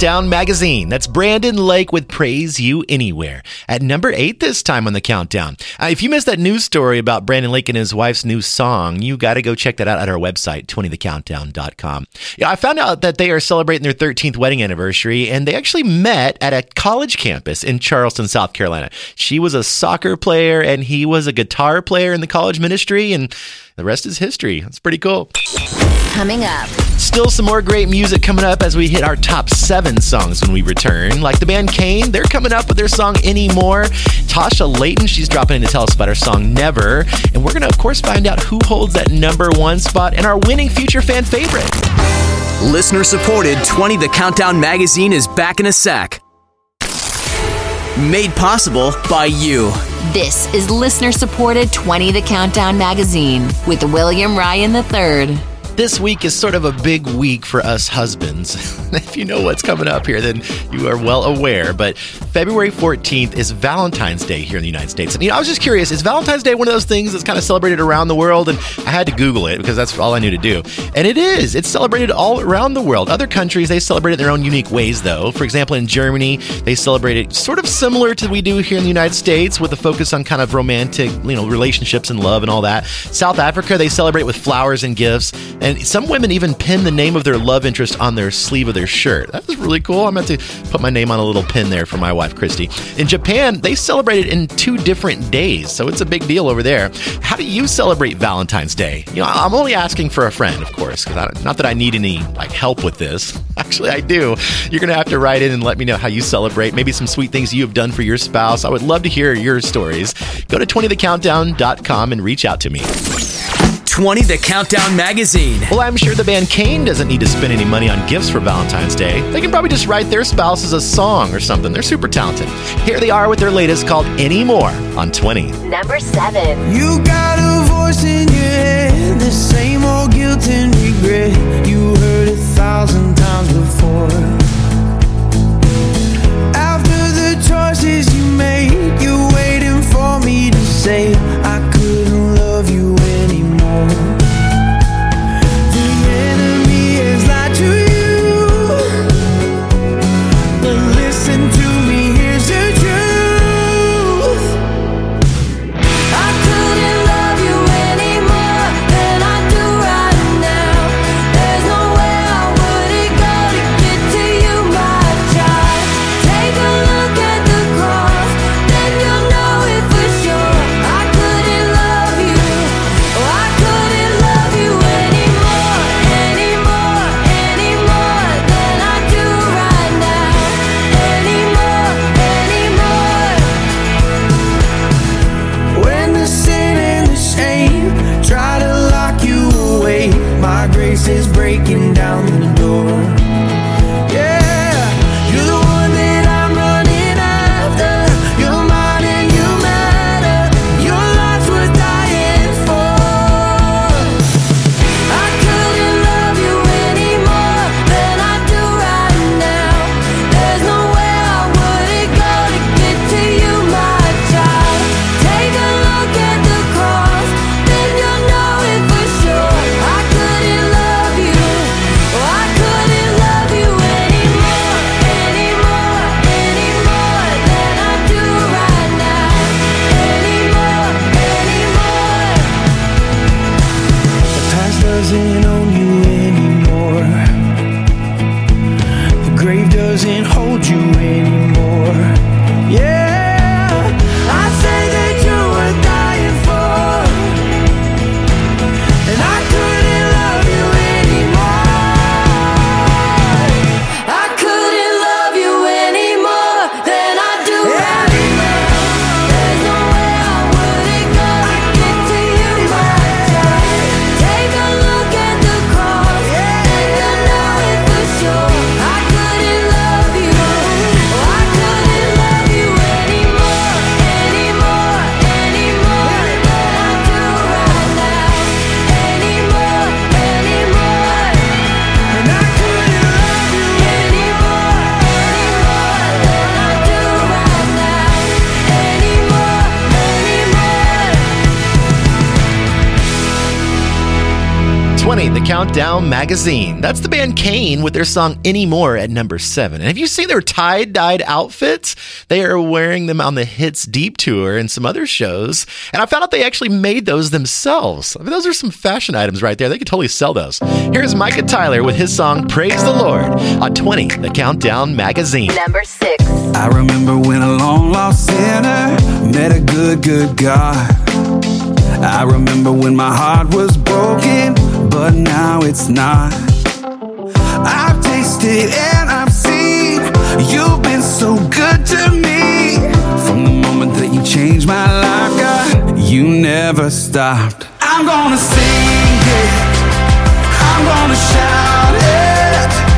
Countdown Magazine. That's Brandon Lake with Praise You Anywhere. At number eight this time on the countdown. Uh, if you missed that news story about Brandon Lake and his wife's new song, you got to go check that out at our website, 20thecountdown.com. Yeah, I found out that they are celebrating their 13th wedding anniversary, and they actually met at a college campus in Charleston, South Carolina. She was a soccer player, and he was a guitar player in the college ministry, and the rest is history. That's pretty cool. Coming up. Still some more great music coming up as we hit our top seven songs when we return. Like the band Cain, they're coming up with their song Anymore. Tasha Layton, she's dropping in to tell us about her song Never. And we're going to, of course, find out who holds that number one spot and our winning future fan favorite. Listener supported 20 The Countdown magazine is back in a sec. Made possible by you. This is listener supported 20 The Countdown magazine with William Ryan III. This week is sort of a big week for us husbands. if you know what's coming up here, then you are well aware. But February 14th is Valentine's Day here in the United States. And you know, I was just curious, is Valentine's Day one of those things that's kind of celebrated around the world? And I had to Google it because that's all I knew to do. And it is. It's celebrated all around the world. Other countries, they celebrate it in their own unique ways, though. For example, in Germany, they celebrate it sort of similar to what we do here in the United States with a focus on kind of romantic, you know, relationships and love and all that. South Africa, they celebrate with flowers and gifts. And some women even pin the name of their love interest on their sleeve of their shirt. That was really cool. I'm about to put my name on a little pin there for my wife, Christy. In Japan, they celebrate it in two different days, so it's a big deal over there. How do you celebrate Valentine's Day? You know, I'm only asking for a friend, of course, because not that I need any like help with this. Actually, I do. You're gonna have to write in and let me know how you celebrate. Maybe some sweet things you have done for your spouse. I would love to hear your stories. Go to 20thecountdown.com and reach out to me. 20 The Countdown magazine. Well, I'm sure the band Cain doesn't need to spend any money on gifts for Valentine's Day. They can probably just write their spouses a song or something. They're super talented. Here they are with their latest called Anymore on 20. Number seven. You got a voice in your head, the same old guilt and regret you heard a thousand times before. After the choices you made, you're waiting for me to say Countdown Magazine. That's the band Cain with their song Anymore at number seven. And have you seen their tie dyed outfits? They are wearing them on the Hits Deep Tour and some other shows. And I found out they actually made those themselves. I mean, those are some fashion items right there. They could totally sell those. Here's Micah Tyler with his song Praise the Lord on 20, The Countdown Magazine. Number six. I remember when a long lost sinner met a good, good God. I remember when my heart was broken, but now it's not. I've tasted and I've seen you've been so good to me. From the moment that you changed my life, God, you never stopped. I'm gonna sing it, I'm gonna shout it.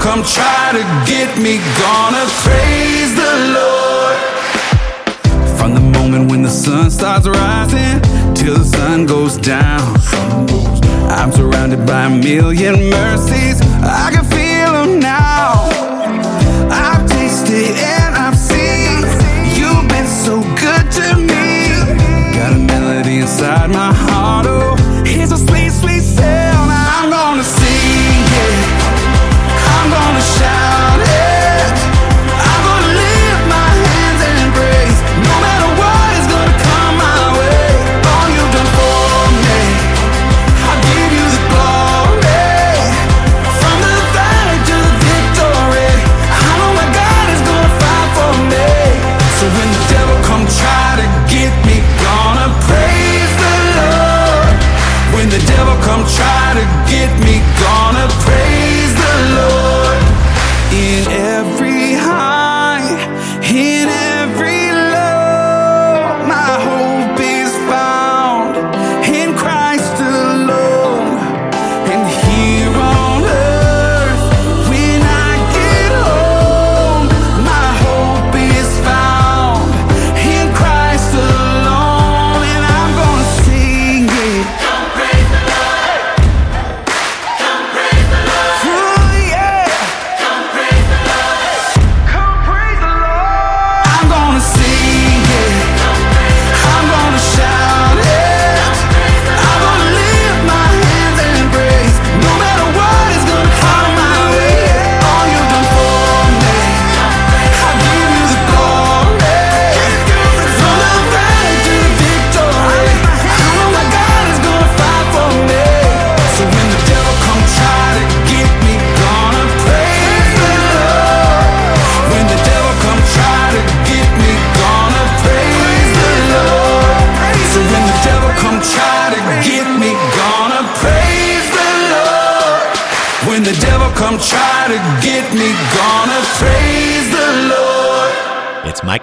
Come try to get me, gonna praise the Lord. From the moment when the sun starts rising till the sun goes down. I'm surrounded by a million mercies. I can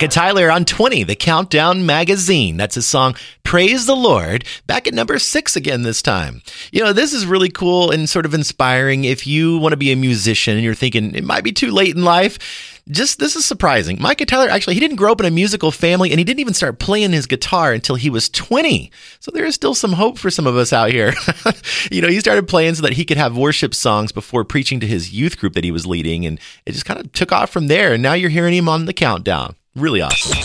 Micah Tyler on 20, the Countdown Magazine. That's his song, Praise the Lord, back at number six again this time. You know, this is really cool and sort of inspiring if you want to be a musician and you're thinking it might be too late in life. Just this is surprising. Micah Tyler actually he didn't grow up in a musical family and he didn't even start playing his guitar until he was 20. So there is still some hope for some of us out here. you know, he started playing so that he could have worship songs before preaching to his youth group that he was leading and it just kind of took off from there and now you're hearing him on the countdown. Really awesome.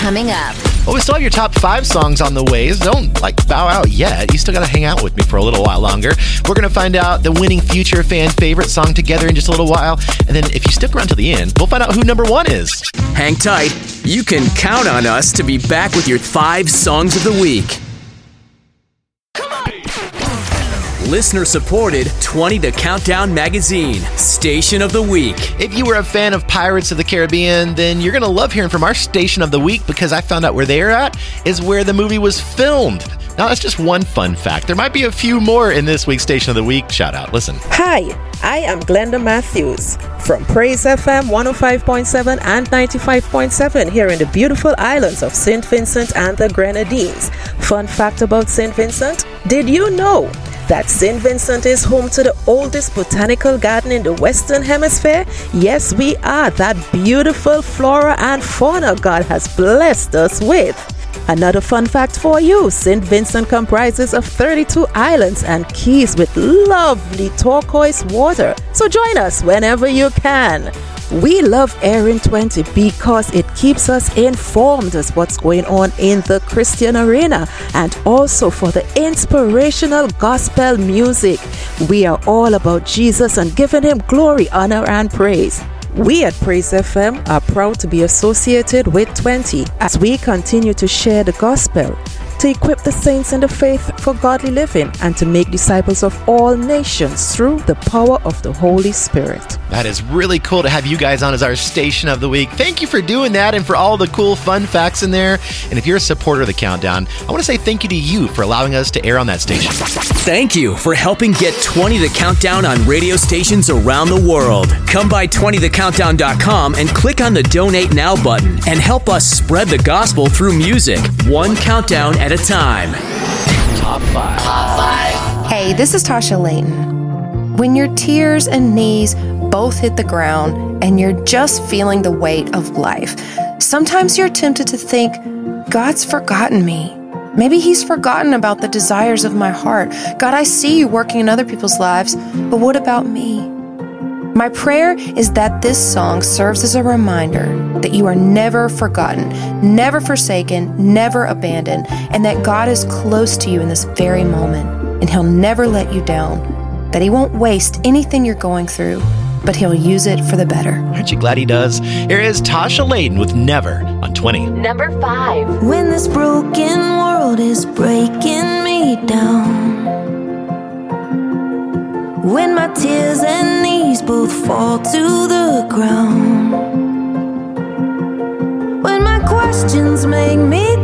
Coming up. Well, we still have your top five songs on the ways. Don't like bow out yet. You still got to hang out with me for a little while longer. We're going to find out the winning future fan favorite song together in just a little while. And then if you stick around to the end, we'll find out who number one is. Hang tight. You can count on us to be back with your five songs of the week. Listener supported 20 The Countdown Magazine, Station of the Week. If you were a fan of Pirates of the Caribbean, then you're going to love hearing from our Station of the Week because I found out where they're at is where the movie was filmed. Now, that's just one fun fact. There might be a few more in this week's Station of the Week. Shout out. Listen. Hi, I am Glenda Matthews from Praise FM 105.7 and 95.7 here in the beautiful islands of St. Vincent and the Grenadines. Fun fact about St. Vincent did you know? That St. Vincent is home to the oldest botanical garden in the Western Hemisphere? Yes, we are. That beautiful flora and fauna God has blessed us with. Another fun fact for you St. Vincent comprises of 32 islands and cays with lovely turquoise water. So join us whenever you can. We love Aaron 20 because it keeps us informed as what's going on in the Christian arena and also for the inspirational gospel music. We are all about Jesus and giving him glory, honor, and praise. We at Praise FM are proud to be associated with 20 as we continue to share the gospel, to equip the saints in the faith for godly living, and to make disciples of all nations through the power of the Holy Spirit. That is really cool to have you guys on as our station of the week. Thank you for doing that and for all the cool fun facts in there. And if you're a supporter of the countdown, I want to say thank you to you for allowing us to air on that station. Thank you for helping get 20 The Countdown on radio stations around the world. Come by 20thecountdown.com and click on the Donate Now button and help us spread the gospel through music, one countdown at a time. Top five. Top five. Hey, this is Tasha Layton. When your tears and knees both hit the ground and you're just feeling the weight of life, sometimes you're tempted to think, God's forgotten me. Maybe He's forgotten about the desires of my heart. God, I see you working in other people's lives, but what about me? My prayer is that this song serves as a reminder that you are never forgotten, never forsaken, never abandoned, and that God is close to you in this very moment, and He'll never let you down, that He won't waste anything you're going through, but He'll use it for the better. Aren't you glad he does? Here is Tasha Layton with Never on 20. Number five. When this broken world is breaking me down. When my tears and knees both fall to the ground. When my questions make me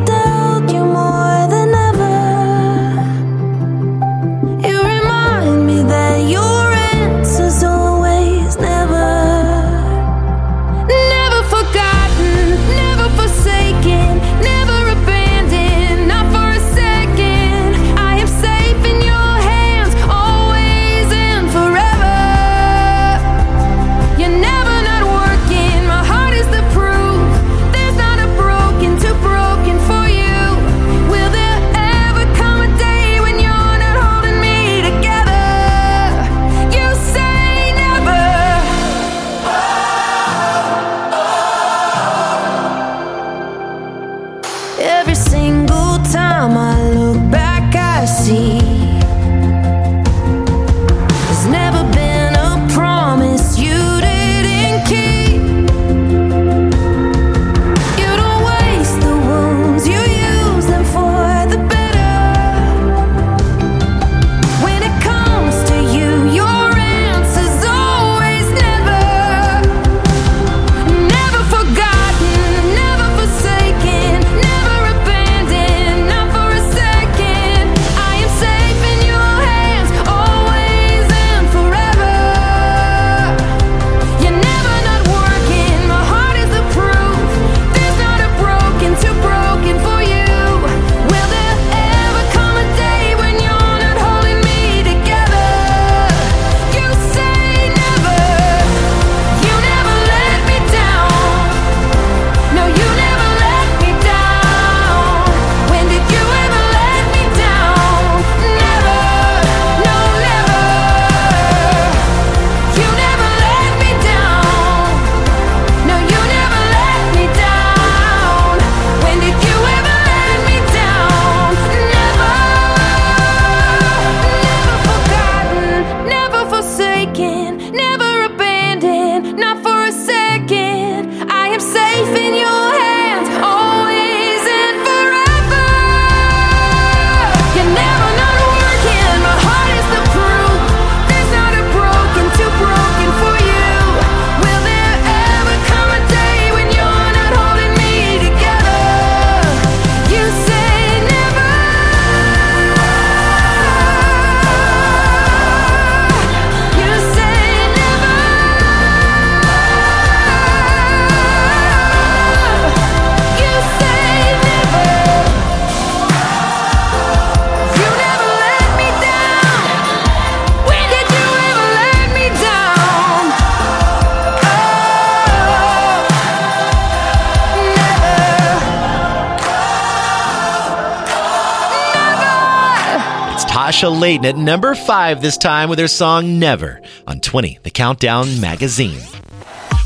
It's Layton at number five this time with her song Never on 20, the Countdown Magazine.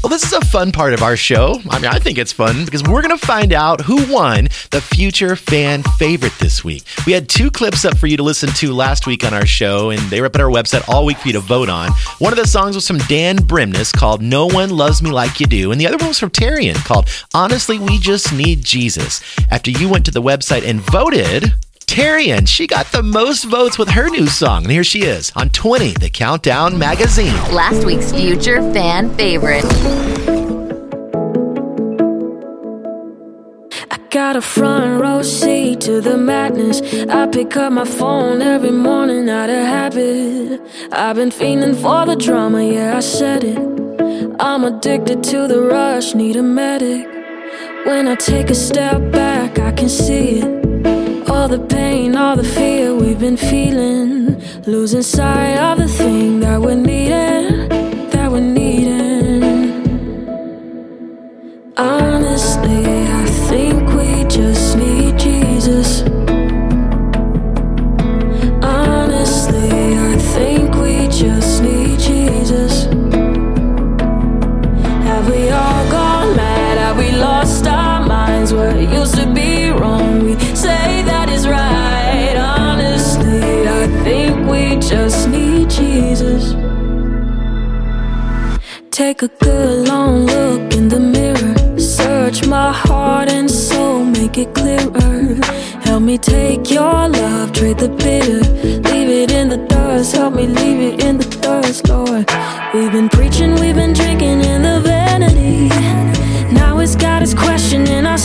Well, this is a fun part of our show. I mean, I think it's fun because we're going to find out who won the future fan favorite this week. We had two clips up for you to listen to last week on our show, and they were up at our website all week for you to vote on. One of the songs was from Dan Bremnes called No One Loves Me Like You Do, and the other one was from Terian called Honestly, We Just Need Jesus. After you went to the website and voted, Terian, she got the most votes with her new song. And here she is on 20, the Countdown Magazine. Last week's future fan favorite. I Got a front row seat to the madness. I pick up my phone every morning out of habit. I've been fiending for the drama, yeah, I said it. I'm addicted to the rush, need a medic. When I take a step back, I can see it. All the pain, all the fear we've been feeling. Losing sight of the thing that we're needing, that we're needing. Honestly, I think we just need Jesus. Honestly, I think we just need Jesus. Have we all gone mad? Have we lost our minds? It used to be wrong, we Take a good long look in the mirror. Search my heart and soul, make it clearer. Help me take your love, trade the bitter. Leave it in the dust, help me leave it in the dust, Lord. We've been preaching, we've been drinking in the vanity. Now it's got us questioning our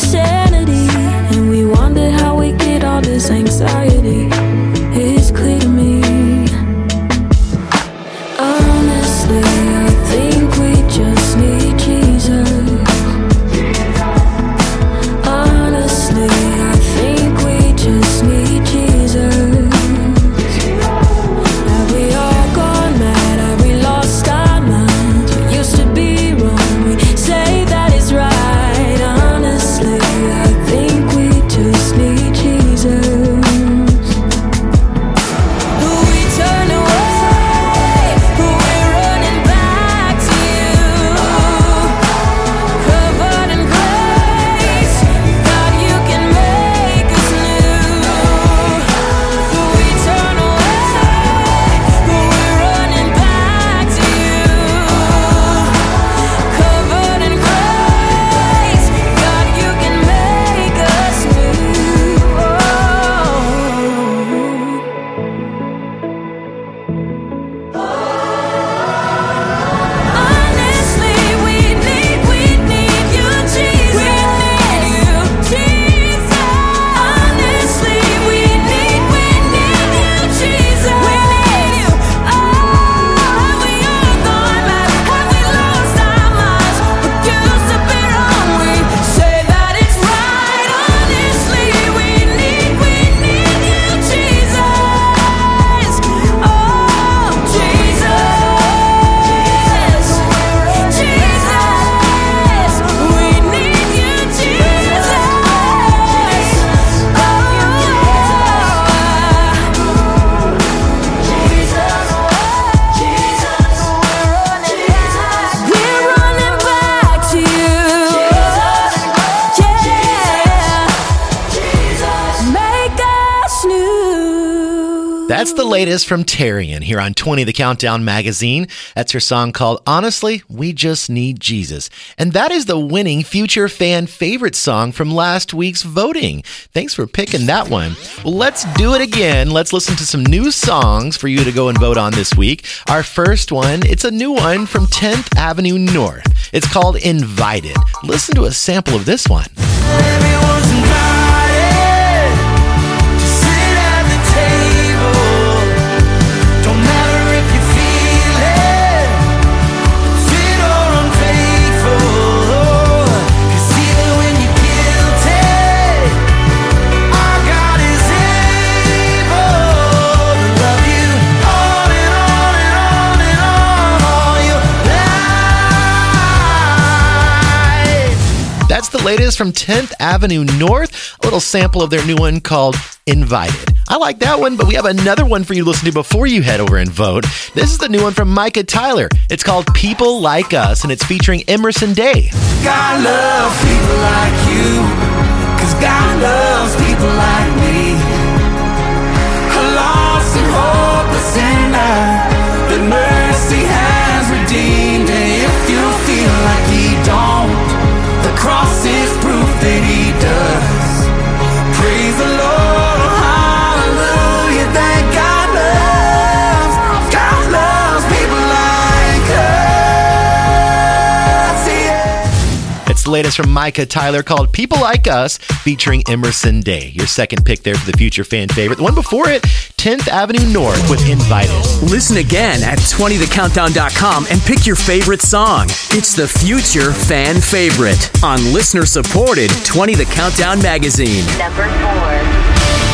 Latest from Terian here on 20 The Countdown magazine. That's her song called Honestly, We Just Need Jesus. And that is the winning future fan favorite song from last week's voting. Thanks for picking that one. Well, let's do it again. Let's listen to some new songs for you to go and vote on this week. Our first one, it's a new one from 10th Avenue North. It's called Invited. Listen to a sample of this one. Latest from 10th Avenue North. A little sample of their new one called Invited. I like that one, but we have another one for you to listen to before you head over and vote. This is the new one from Micah Tyler. It's called People Like Us, and it's featuring Emerson Day. God loves people like you, cause God loves people like me. A lost and hopeless sinner that mercy has redeemed. And if you feel like He don't, the cross is the latest from Micah Tyler called People Like Us, featuring Emerson Day. Your second pick there for the future fan favorite. The one before it, 10th Avenue North with Invited. Listen again at 20thecountdown.com and pick your favorite song. It's the future fan favorite on listener supported 20 The Countdown magazine. Number four.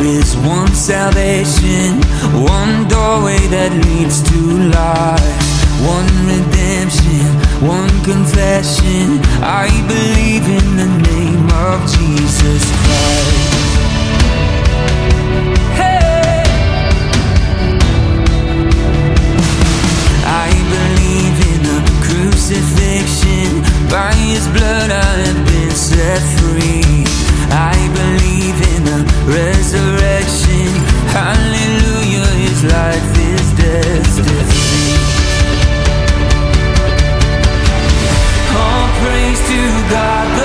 One salvation, one doorway that leads to life, one redemption, one confession. I believe in the name of Jesus Christ. Hey! I believe in the crucifixion. By his blood I have been set free. I believe in the resurrection. Hallelujah, his life is destiny. All praise to God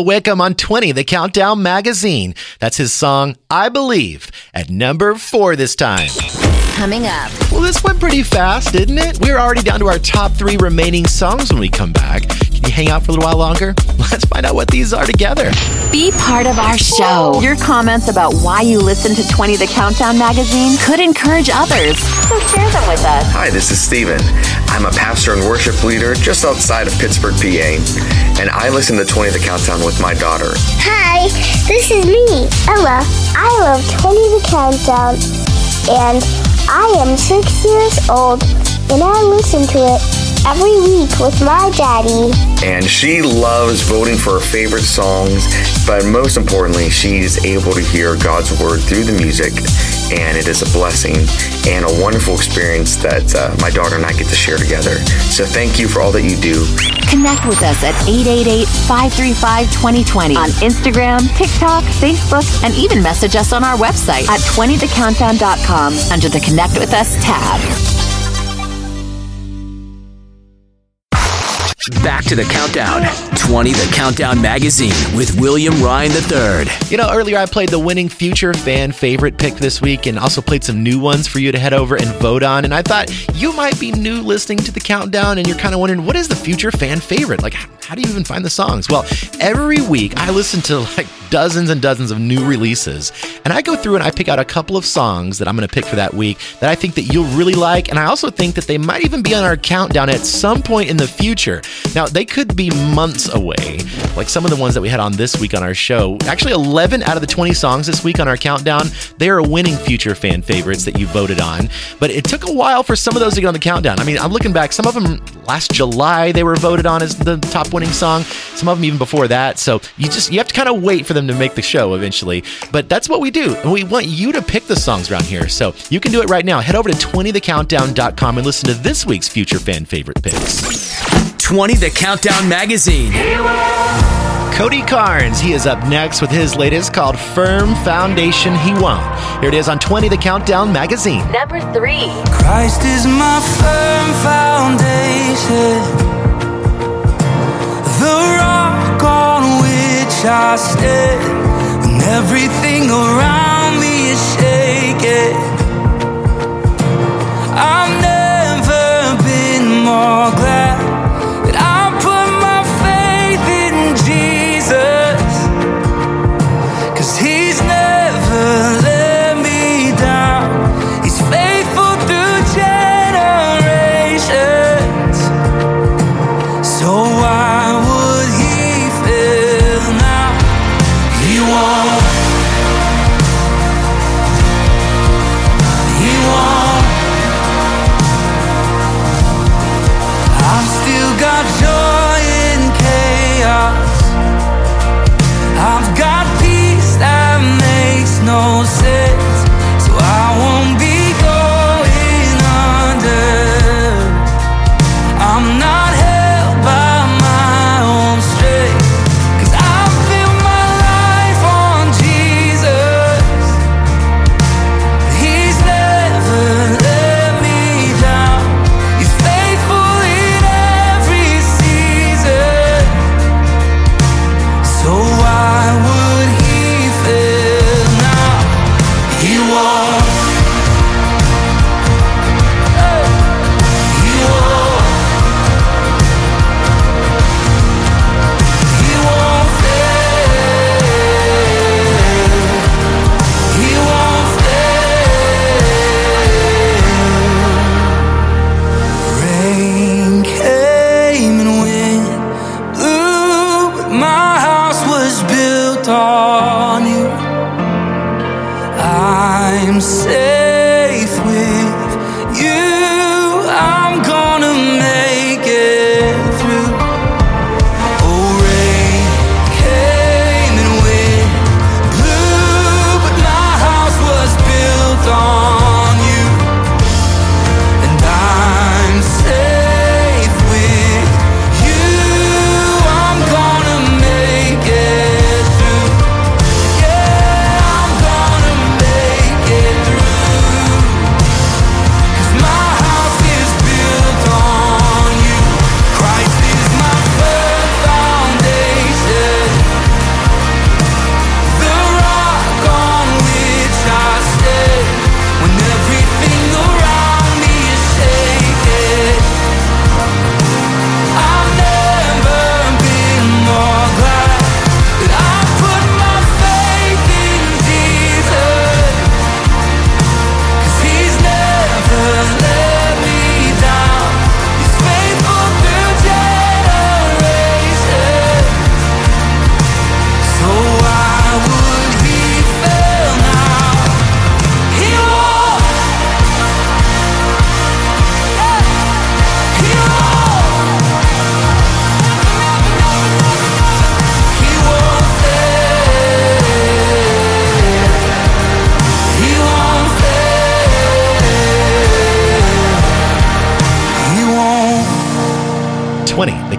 Phil Wickham on 20, the Countdown Magazine. That's his song, I Believe, at number four this time. Coming up. Well, this went pretty fast, didn't it? We're already down to our top three remaining songs when we come back. Can you hang out for a little while longer? Let's find out what these are together. Be part of our show. Your comments about why you listen to 20 The Countdown magazine could encourage others. So share them with us. Hi, this is Steven. I'm a pastor and worship leader just outside of Pittsburgh, PA, and I listen to 20 The Countdown with my daughter. Hi, this is me, Ella. I love 20 the Countdown, and I am six years old, and I listen to it every week with my daddy. And she loves voting for her favorite songs, but most importantly, she's able to hear God's word through the music, and it is a blessing and a wonderful experience that uh, my daughter and I get to share together. So thank you for all that you do. Connect with us at 888-535-2020 on Instagram, TikTok, Facebook, and even message us on our website at 20thecountdown.com under the Connect with Us tab. Back to the countdown 20 The Countdown Magazine with William Ryan III. You know, earlier I played the winning future fan favorite pick this week and also played some new ones for you to head over and vote on. And I thought you might be new listening to the countdown and you're kind of wondering what is the future fan favorite? Like, how do you even find the songs? Well, every week I listen to like dozens and dozens of new releases and I go through and I pick out a couple of songs that I'm going to pick for that week that I think that you'll really like. And I also think that they might even be on our countdown at some point in the future. Now, they could be months away, like some of the ones that we had on this week on our show. Actually, 11 out of the 20 songs this week on our countdown, they are winning future fan favorites that you voted on. But it took a while for some of those to get on the countdown. I mean, I'm looking back, some of them last July they were voted on as the top winning song, some of them even before that. So you just you have to kind of wait for them to make the show eventually. But that's what we do. And we want you to pick the songs around here. So you can do it right now. Head over to 20thecountdown.com and listen to this week's future fan favorite picks. 20 The Countdown Magazine. Cody Carnes, he is up next with his latest called Firm Foundation He Won't. Here it is on 20 The Countdown Magazine. Number three. Christ is my firm foundation, the rock on which I stand, when everything around me is shaking. I've never been more glad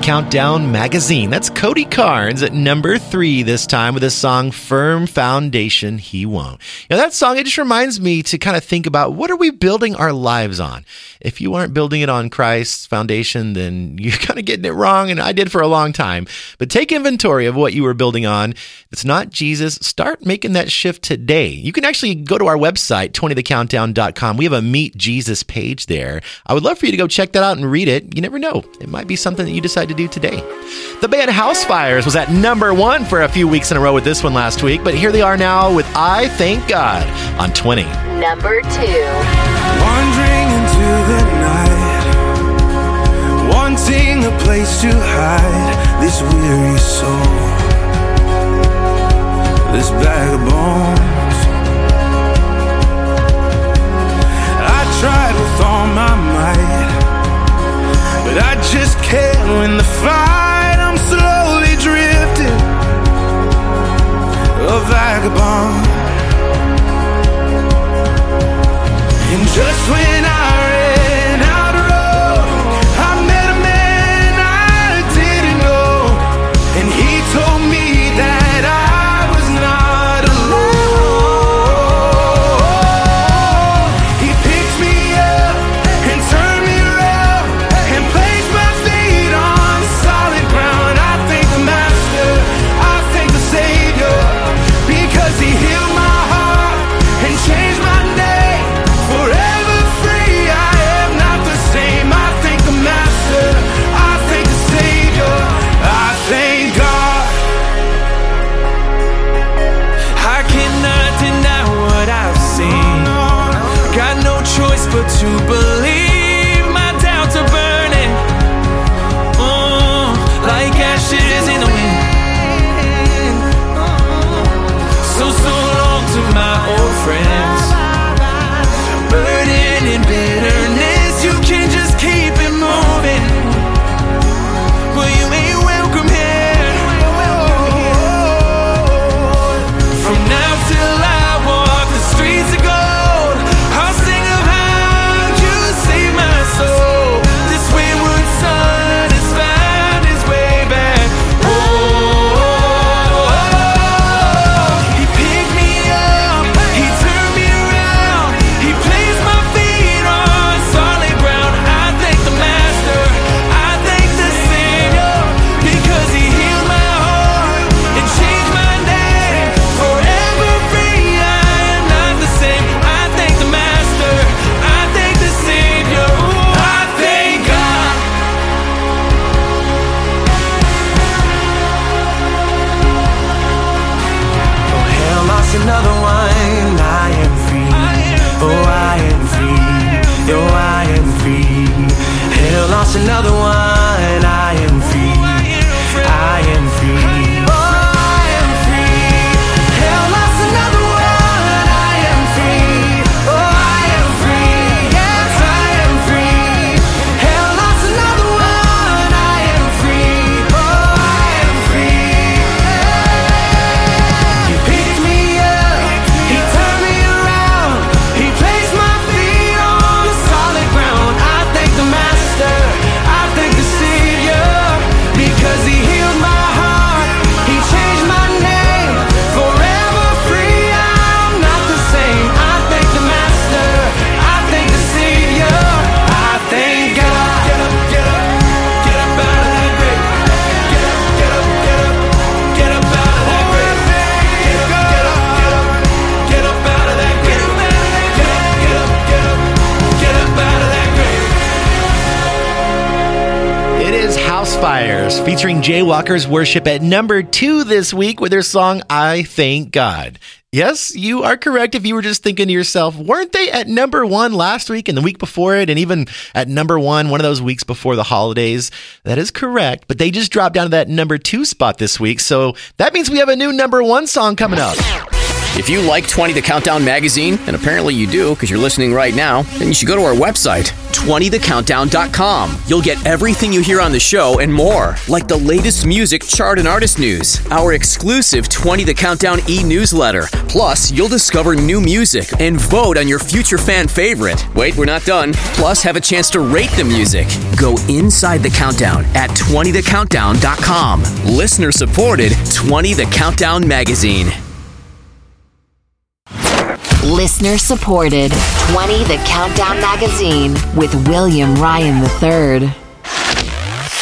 Countdown Magazine. That's Cody Carnes at number three this time with his song Firm Foundation He Won't. Now, that song, it just reminds me to kind of think about what are we building our lives on? If you aren't building it on Christ's foundation, then you're kind of getting it wrong, and I did for a long time. But take inventory of what you were building on. It's not Jesus. Start making that shift today. You can actually go to our website, 20thecountdown.com. We have a Meet Jesus page there. I would love for you to go check that out and read it. You never know. It might be something that you decide to do today. The band Housefires was at number one for a few weeks in a row with this one last week, but here they are now with I Thank God on 20. Number two. Wandering into the night, wanting a place to hide this weary soul, this bag of bones. I tried with all my might, but I just can't win the fight. I'm slowly drifting, a vagabond. And just when I Jaywalkers Worship at number two this week with their song I Thank God. Yes, you are correct if you were just thinking to yourself, weren't they at number one last week and the week before it, and even at number one one of those weeks before the holidays? That is correct, but they just dropped down to that number two spot this week, so that means we have a new number one song coming up. If you like 20 The Countdown magazine, and apparently you do because you're listening right now, then you should go to our website, 20thecountdown.com. You'll get everything you hear on the show and more, like the latest music, chart, and artist news, our exclusive 20 The Countdown e newsletter. Plus, you'll discover new music and vote on your future fan favorite. Wait, we're not done. Plus, have a chance to rate the music. Go inside the countdown at 20thecountdown.com. Listener supported 20 The Countdown magazine. Listener supported 20 The Countdown Magazine with William Ryan III.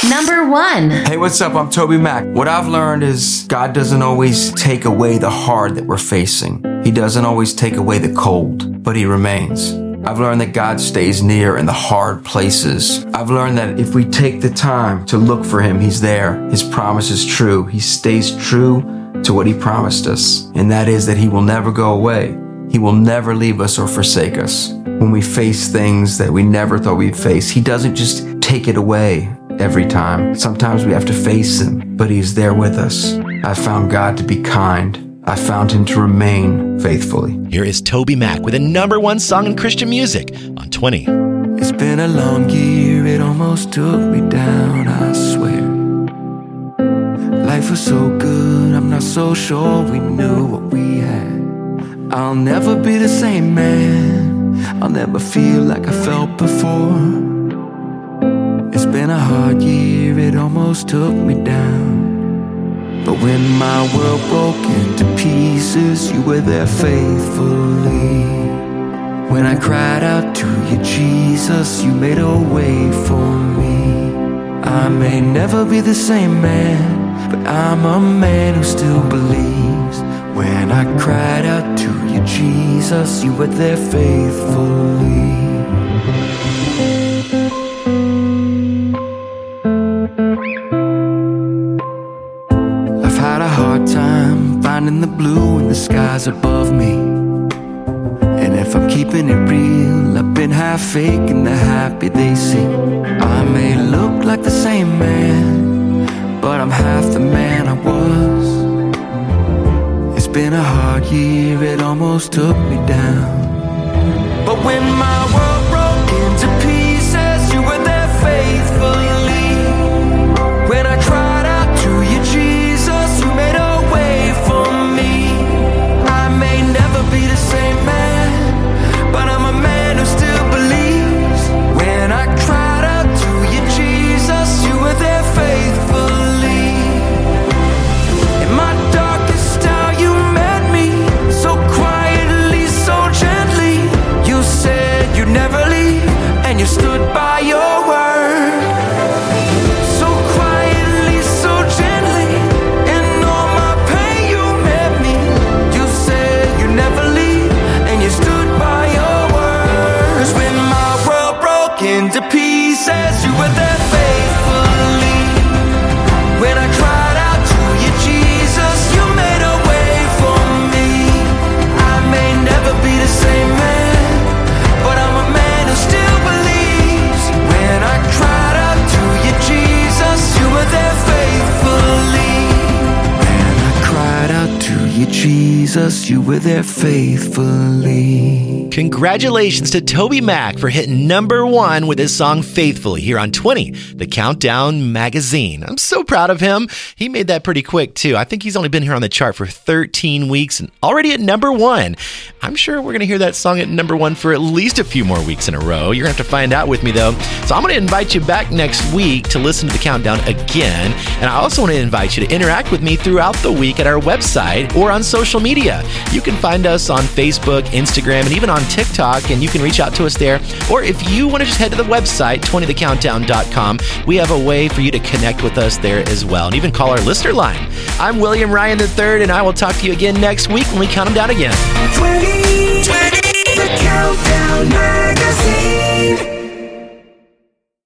Number one. Hey, what's up? I'm TobyMac. What I've learned is God doesn't always take away the hard that we're facing. He doesn't always take away the cold, but He remains. I've learned that God stays near in the hard places. I've learned that if we take the time to look for Him, He's there. His promise is true. He stays true to what He promised us, and that is that He will never go away. He will never leave us or forsake us. When we face things that we never thought we'd face, He doesn't just take it away every time. Sometimes we have to face Him, but He's there with us. I found God to be kind. I found Him to remain faithfully. Here is TobyMac with a number one song in Christian music on 20. It's been a long year, it almost took me down, I swear. Life was so good, I'm not so sure we knew what we had. I'll never be the same man, I'll never feel like I felt before. It's been a hard year, it almost took me down. But when my world broke into pieces, you were there faithfully. When I cried out to you, Jesus, you made a way for me. I may never be the same man, but I'm a man who still believes. When I cried out to you, Jesus, you were there faithfully. I've had a hard time finding the blue in the skies above me. And if I'm keeping it real, I've been half faking the happy they see. I may look like the same man, but I'm half the man been a hard year, it almost took me down. But when my world You were there faithfully. Congratulations to TobyMac for hitting number one with his song Faithfully here on 20, the Countdown magazine. I'm so proud of him. He made that pretty quick, too. I think he's only been here on the chart for 13 weeks and already at number one. I'm sure we're going to hear that song at number one for at least a few more weeks in a row. You're going to have to find out with me, though. So I'm going to invite you back next week to listen to the countdown again. And I also want to invite you to interact with me throughout the week at our website or on social media. You can find us on Facebook, Instagram, and even on TikTok, and you can reach out to us there. Or if you want to just head to the website, 20thecountdown.com, we have a way for you to connect with us there as well, and even call our listener line. I'm William Ryan III, and I will talk to you again next week when we count them down again. 20, 20, the Countdown Magazine.